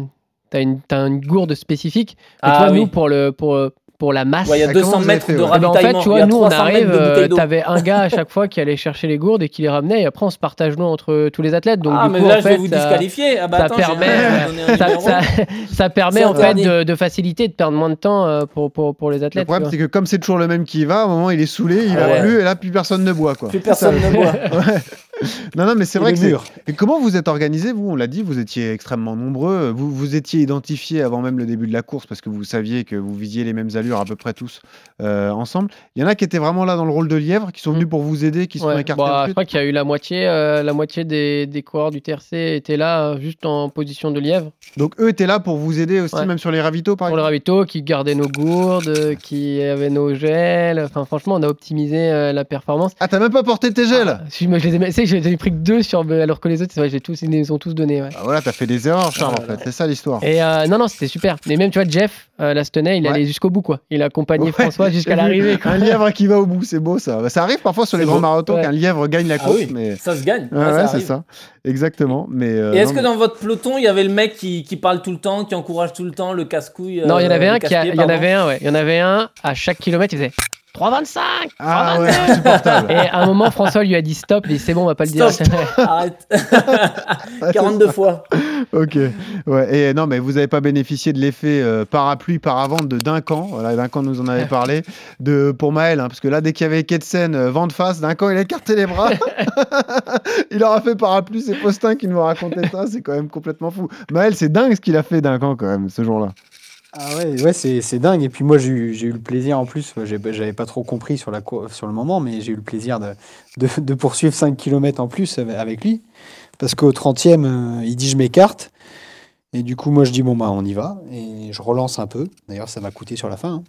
t'as une, gourde spécifique. Et Ah toi, oui. nous, pour, le, pour, euh, pour la masse. Ouais, il y a Ah, comment 200 vous avez mètres fait, de ouais. Eh ben, en ravitaillement. fait, tu vois, nous, on 300 mètres arrive, euh, t'avais un gars à chaque fois qui allait chercher les gourdes et qui les ramenait, et après, on se partage l'eau entre tous les athlètes. Donc, ah, du mais coup, là, en je vais fait, vous ça- disqualifier. Ah bah ça attends, j'ai permet- à un ça, ça- ça en fait de, de faciliter, de perdre moins de temps euh, pour, pour, pour les Le athlètes. problème, tu c'est que comme c'est toujours le même qui y va, au moment où il est saulé, il Ah va ouais. plus, et là, plus personne ne boit. Quoi. Plus personne ne boit. Ouais. Non, non, mais c'est vrai les que c'est. Et comment vous êtes organisé Vous, on l'a dit, vous étiez extrêmement nombreux. Vous vous étiez identifiés avant même le début de la course parce que vous saviez que vous visiez les mêmes allures à peu près tous euh, ensemble. Il y en a qui étaient vraiment là dans le rôle de lièvre, qui sont venus pour vous aider, qui se sont Ouais, écartés bah, je crois qu'il y a eu la moitié, euh, la moitié des, des coureurs du TRC étaient là euh, juste en position de lièvre Donc eux étaient là pour vous aider aussi, Ouais. même sur les ravitaux, par pour le exemple? ravito, qui gardaient nos gourdes, qui avaient nos gels. Enfin, franchement, on a optimisé la performance. Ah, t'as même pas porté tes gels? Si, moi, je les ai, j'en ai pris que deux sur, alors que les autres, c'est vrai, j'ai tous, ils les ont tous donnés. ouais. Ah, Voilà, t'as fait des erreurs, Charles, en fait. C'est ça l'histoire. Et euh, non, non, c'était super. Mais même, tu vois, Jeff euh, Lastenay, il Ouais. allait jusqu'au bout, quoi. Il a accompagné Ouais, François jusqu'à l'arrivée. Un lièvre qui va au bout, c'est beau ça. Bah, Ça arrive parfois sur les grands marathons Ouais. qu'un lièvre gagne la Ah course, oui, mais. ça se gagne. Ouais, Ouais, ça ouais, c'est ça. Exactement. Mais, euh, Et est-ce que dans votre peloton, il y avait le mec qui, qui parle tout le temps, qui encourage tout le temps, le casse-couille Non, il y en euh, avait un qui il y en avait un, ouais. Il y en avait un à chaque kilomètre, il faisait 3,25 Ah ouais, 3,29. insupportable. Et à un moment, François lui a dit stop. Dit c'est bon, on va pas le dire. Stop. Arrête. 42 fois. Ok. Ouais. Et non, mais vous n'avez pas bénéficié de l'effet euh, parapluie paravente de Duncan. Voilà, Duncan nous en avait parlé. De, pour Maël, hein, parce que là, dès qu'il y avait Ketsen euh, vent de face, Duncan, il a écarté les bras. il aura fait parapluie. C'est Postin qui nous racontait ça. C'est quand même complètement fou. Maël, c'est dingue ce qu'il a fait, Duncan, quand même, ce jour-là. Ah ouais, ouais c'est dingue. Et puis moi, j'ai eu, le plaisir en plus, j'avais pas trop compris sur, la, sur le moment, mais j'ai eu le plaisir de, de, de poursuivre 5 km en plus avec- avec lui. Parce qu'au 30e, euh, il dit je m'écarte. Et du coup, moi, je dis bon, bah, on y va. Et je relance un peu. D'ailleurs, ça m'a coûté sur la fin. hein.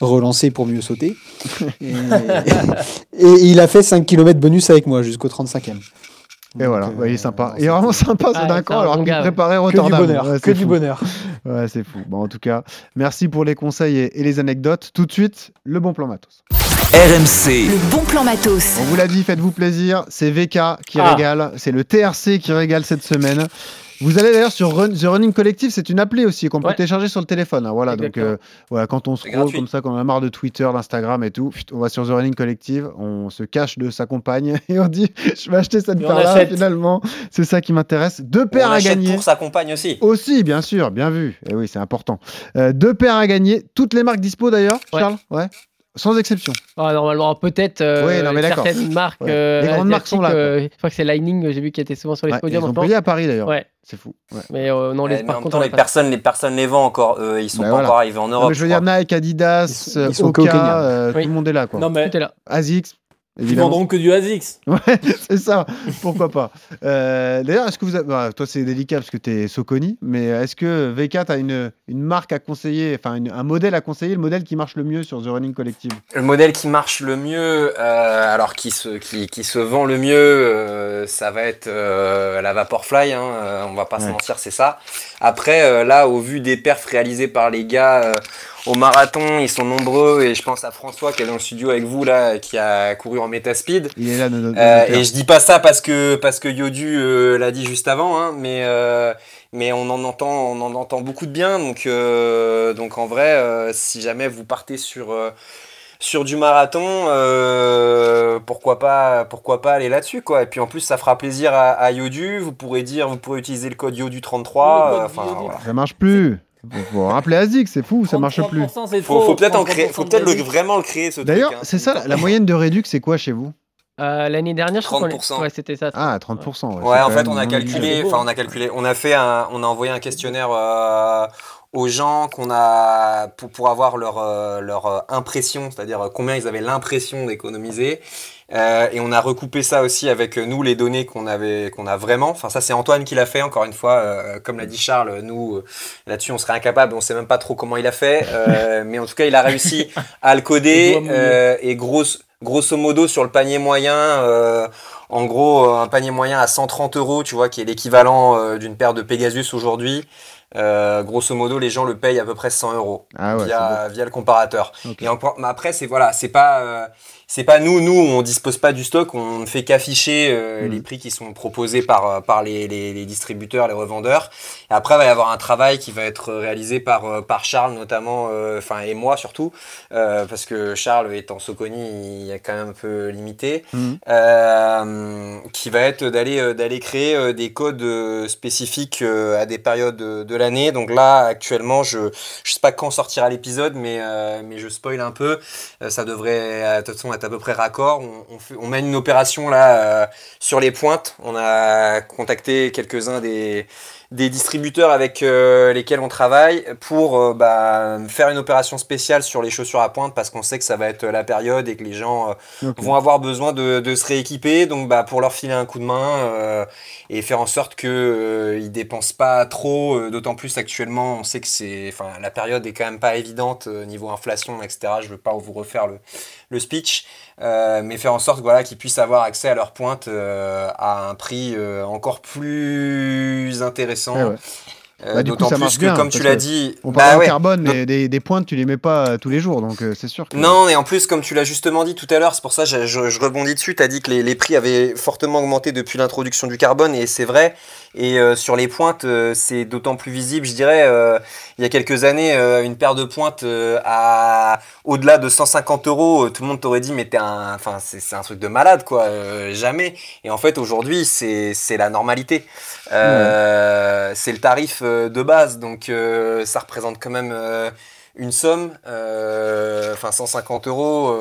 Relancer pour mieux sauter. Et, et il a fait 5 km bonus avec moi jusqu'au 35e. Et voilà, euh, ouais, il est sympa. bon, Il est vraiment sympa, ce Ah, Duncan, c'est un alors qu'il préparait Que du Rotterdam. bonheur. Ouais, que c'est du fou. bonheur. Ouais, c'est fou. Bon, en tout cas, merci pour les conseils et, et les anecdotes. Tout de suite, le bon plan matos. RMC, Le bon plan matos. On vous l'a dit, faites-vous plaisir. C'est VK qui Ah. régale. C'est le TRC qui régale cette semaine. Vous allez d'ailleurs sur Run- The Running Collective, c'est une appli aussi qu'on peut Ouais. télécharger sur le téléphone. hein. Voilà, donc euh, voilà, quand on scroll gratuit. comme ça, quand on a marre de Twitter, d'Instagram et tout, on va sur The Running Collective, on se cache de sa compagne et on dit je vais acheter cette paire-là. Finalement, c'est ça qui m'intéresse. Deux On paires à gagner. pour sa compagne aussi. Aussi, bien sûr, bien vu. Et oui, c'est important. Euh, deux paires à gagner. Toutes les marques dispo d'ailleurs, Ouais. Charles? Ouais. Sans exception. Ah, normalement, peut-être euh, Ouais, non, mais d'accord. certaines marques. Ouais. euh, Les grandes marques sont là, euh, je crois que c'est Lightning, j'ai vu qui était souvent sur les Ouais, ils podiums. en ont ce moment. payé à Paris d'ailleurs. Ouais, C'est fou. Ouais. mais euh, non, les, mais en par même contre, temps, on les personnes, les personnes les vendent encore. eux, ils sont Bah pas voilà. encore arrivés en Non, Europe. mais je veux je dire, Nike, Adidas, Ils sont- ils sont Oka, euh, Oui. tout le monde est là. Quoi. Non, mais Tout est là. ASICS, Ils vendront que du ASICS. Ouais, c'est ça, pourquoi pas. Euh, D'ailleurs, est-ce que vous avez... bah, toi c'est délicat parce que tu es Soconi, mais est-ce que V4 a une, une marque à conseiller, enfin une- un modèle à conseiller, le modèle qui marche le mieux sur The Running Collective? Le modèle qui marche le mieux, euh, alors qui se, qui, qui se vend le mieux, euh, ça va être euh, la Vaporfly, hein, euh, on va pas se mentir, c'est ça. Après, euh, là, au vu des perfs réalisés par les gars euh, au marathon, ils sont nombreux, et je pense à François qui est dans le studio avec vous, là, qui a couru en Metaspeed. Il est là, notre, notre Euh, et je dis pas ça parce que parce que Yodu euh, l'a dit juste avant, hein, mais euh, mais on en entend on en entend beaucoup de bien, donc euh, donc en vrai, euh, si jamais vous partez sur euh, sur du marathon, euh, pourquoi pas pourquoi pas aller là-dessus quoi. Et puis en plus ça fera plaisir à, à Yodu. Vous pourrez dire vous pourrez utiliser le code Yodu 33. Le code euh, Enfin Yodu. voilà. Ça marche plus. Faut rappeler ASIC, c'est fou, ça marche plus. 33%, c'est Faut, trop, faut peut-être en 33% créer, faut peut-être le- vraiment le créer ce truc. D'ailleurs, hein. c'est ça, la moyenne de réduc, c'est quoi chez vous Euh, L'année dernière, je crois qu'on est- 30%. Ouais, c'était ça. Ah, 30%. Ouais, Ouais, en fait, on a calculé, enfin, on a calculé, on a fait un, on a envoyé un questionnaire euh, aux gens qu'on a pour, pour avoir leur euh, leur impression, c'est-à-dire combien ils avaient l'impression d'économiser. Euh, et on a recoupé ça aussi avec euh, nous les données qu'on avait qu'on a vraiment. Enfin ça c'est Antoine qui l'a fait encore une fois. Euh, comme l'a dit Charles, nous euh, là-dessus on serait incapable. On sait même pas trop comment il a fait. Euh, mais en tout cas il a réussi à le coder. euh, et grosso grosso modo sur le panier moyen. euh, en gros, un panier moyen à 130 euros, tu vois, qui est l'équivalent euh, d'une paire de Pegasus aujourd'hui. Euh, grosso modo, les gens le payent à peu près 100 euros Ah ouais, via, via le comparateur. Et encore, mais après, c'est voilà, c'est pas, euh, c'est pas nous, nous, on dispose pas du stock, on ne fait qu'afficher euh, Mhm. les prix qui sont proposés par euh, par les, les, les distributeurs, les revendeurs. Et après, il va y avoir un travail qui va être réalisé par euh, par Charles notamment, euh, enfin et moi surtout, euh, parce que Charles étant Soconi, il est quand même un peu limité euh, qui va être d'aller d'aller créer des codes spécifiques à des périodes de, de l'année. Donc là, actuellement, je je sais pas quand sortira l'épisode, mais mais je spoil un peu. Ça devrait de toute façon être à peu près raccord. On, on, fait- on mène une opération là euh, sur les pointes. On a contacté quelques-uns des des distributeurs avec euh, lesquels on travaille pour euh, bah, faire une opération spéciale sur les chaussures à pointe parce qu'on sait que ça va être la période et que les gens euh, vont avoir besoin de, de se rééquiper. Donc bah, pour leur filer un coup de main et faire en sorte qu'ils euh, ils dépensent pas trop. D'autant plus actuellement, on sait que c'est, enfin, la période est quand même pas évidente niveau inflation, etc. Je veux pas vous refaire le, le speech, euh, mais faire en sorte voilà, qu'ils puissent avoir accès à leur pointe euh, à un prix euh, encore plus intéressant. Ouais. Euh, Bah, du coup, D'autant ça plus marche que, bien, comme tu l'as dit, On bah parle ouais. de carbone, mais des, des pointes, tu les mets pas euh, tous les jours, donc euh, c'est sûr que. Non, et en plus, comme tu l'as justement dit tout à l'heure, c'est pour ça que je, je- je rebondis dessus, tu as dit que les, les prix avaient fortement augmenté depuis l'introduction du carbone, et c'est vrai. Et euh, sur les pointes, euh, c'est d'autant plus visible, je dirais, euh, il y a quelques années, euh, une paire de pointes euh, à au-delà de 150 euros, tout le monde t'aurait dit, mais t'es un, enfin, c'est c'est un truc de malade, quoi, euh, jamais. Et en fait, aujourd'hui, c'est c'est la normalité. Euh, C'est le tarif euh, de base, donc euh, ça représente quand même euh, une somme, euh, enfin 150 euros.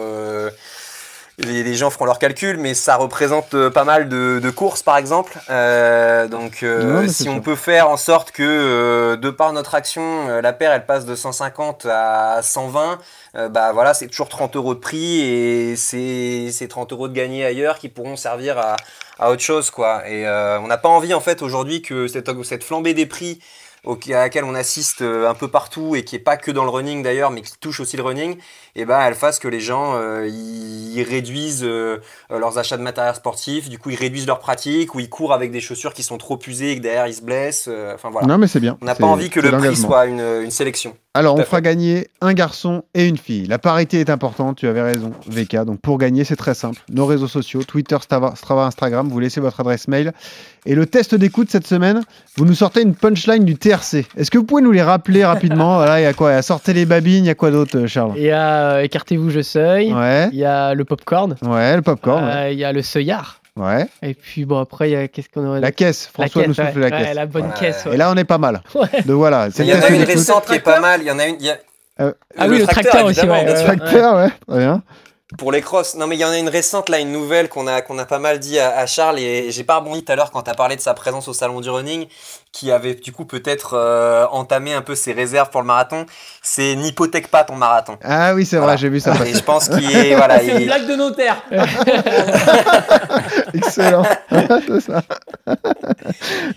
les, les gens feront leurs calculs, mais ça représente pas mal de, de courses, par exemple. Euh, donc, euh, Non, si on sûr. peut faire en sorte que, euh, de par notre action, la paire elle passe de 150 à 120, euh, bah voilà, c'est toujours 30 euros de prix et c'est c'est 30 euros de gagné ailleurs qui pourront servir à, à autre chose, quoi. Et on n'a pas envie, en fait, aujourd'hui que cette, cette flambée des prix à laquelle on assiste euh, un peu partout et qui est pas que dans le running d'ailleurs, mais qui touche aussi le running, et ben elle fasse que les gens euh, ils, réduisent euh, leurs achats de matériel sportif, du coup ils réduisent leurs pratiques ou ils courent avec des chaussures qui sont trop usées et que derrière ils se blessent. euh, Enfin voilà. Non, mais c'est bien. On n'a pas envie que le prix soit une, une sélection. Alors, on fera fait. gagner un garçon et une fille. La parité est importante, tu avais raison, VK. Donc, pour gagner, c'est très simple. Nos réseaux sociaux, Twitter, Strava, Strava, Instagram, vous laissez votre adresse mail. Et le test d'écoute cette semaine, vous nous sortez une punchline du TRC. Est-ce que vous pouvez nous les rappeler rapidement? Voilà, il y a quoi? Il y a Sortez les babines, il y a quoi d'autre, Charles? Il y a euh, Écartez-vous, je seuil. Ouais. Il y a le popcorn. Ouais, le popcorn. ouais. Euh, Il y a le seuillard. Ouais. Et puis bon, après, il y a qu'est-ce qu'on aurait La caisse, La François nous caisse, souffle ouais. la Ouais, caisse. la bonne Ouais. caisse. ouais. Et là, on est pas mal. Ouais. Donc voilà, c'est Il le y en a une récente qui est pas mal. Il y en a une. il y a- Euh, Ah oui, le tracteur aussi, ouais, sûr. Tracteur, ouais, très bien. Pour les crosses, non mais il y en a une récente là, une nouvelle qu'on a qu'on a pas mal dit à, à Charles et j'ai pas rebondi tout à l'heure quand t'as parlé de sa présence au salon du running, qui avait du coup peut-être euh, entamé un peu ses réserves pour le marathon. C'est n'hypothèque pas ton marathon. Ah oui, c'est vrai, j'ai vu ça Et je pense qu'il est voilà, C'est une il- blague de notaire. Excellent. c'est ça.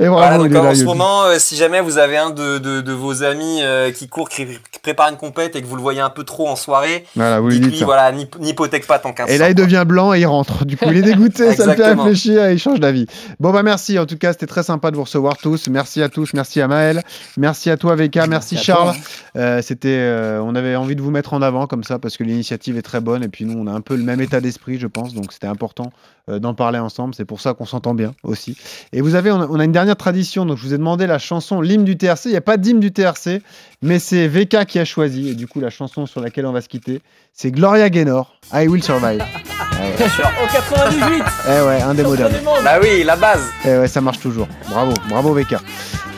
Et bravo, Voilà, donc en ce moment, euh, si jamais vous avez un de, de, de vos amis euh, qui court, qui, qui prépare une compète et que vous le voyez un peu trop en soirée, Voilà, vous lui dites-lui voilà, n'hyp- n'hypothèque pas ton 1500. Et là, il devient blanc et il rentre. Du coup, il est dégoûté, ça me fait réfléchir et il change d'avis. Bon, bah merci. En tout cas, c'était très sympa de vous recevoir tous. Merci à tous. Merci à Maël. Merci à toi, VK. Merci, Charles. toi, Euh, c'était, euh, on avait envie de vous mettre en avant comme ça parce que l'initiative est très bonne et puis nous, on a un peu le même état d'esprit, je pense. Donc, c'était important d'en parler ensemble. C'est pour ça qu'on s'entend bien aussi. Et vous avez, on a, on a une dernière tradition. Donc, je vous ai demandé la chanson, l'hymne du TRC. Il n'y a pas d'hymne du TRC, mais c'est VK qui a choisi. Et du coup, la chanson sur laquelle on va se quitter, c'est Gloria Gaynor. I Will Survive. Au 98. Eh ouais. Champion du monde. Bah oui, la base. Eh ouais, ça marche toujours. Bravo, bravo VK.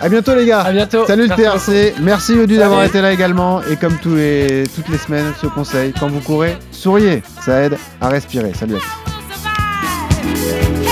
À bientôt les gars. À bientôt. Salut le Merci TRC. Merci Yodu d'avoir été là également. Et comme tous les, toutes les semaines, ce conseil, quand vous courez, souriez. Ça aide à respirer. Salut à tous. Peace.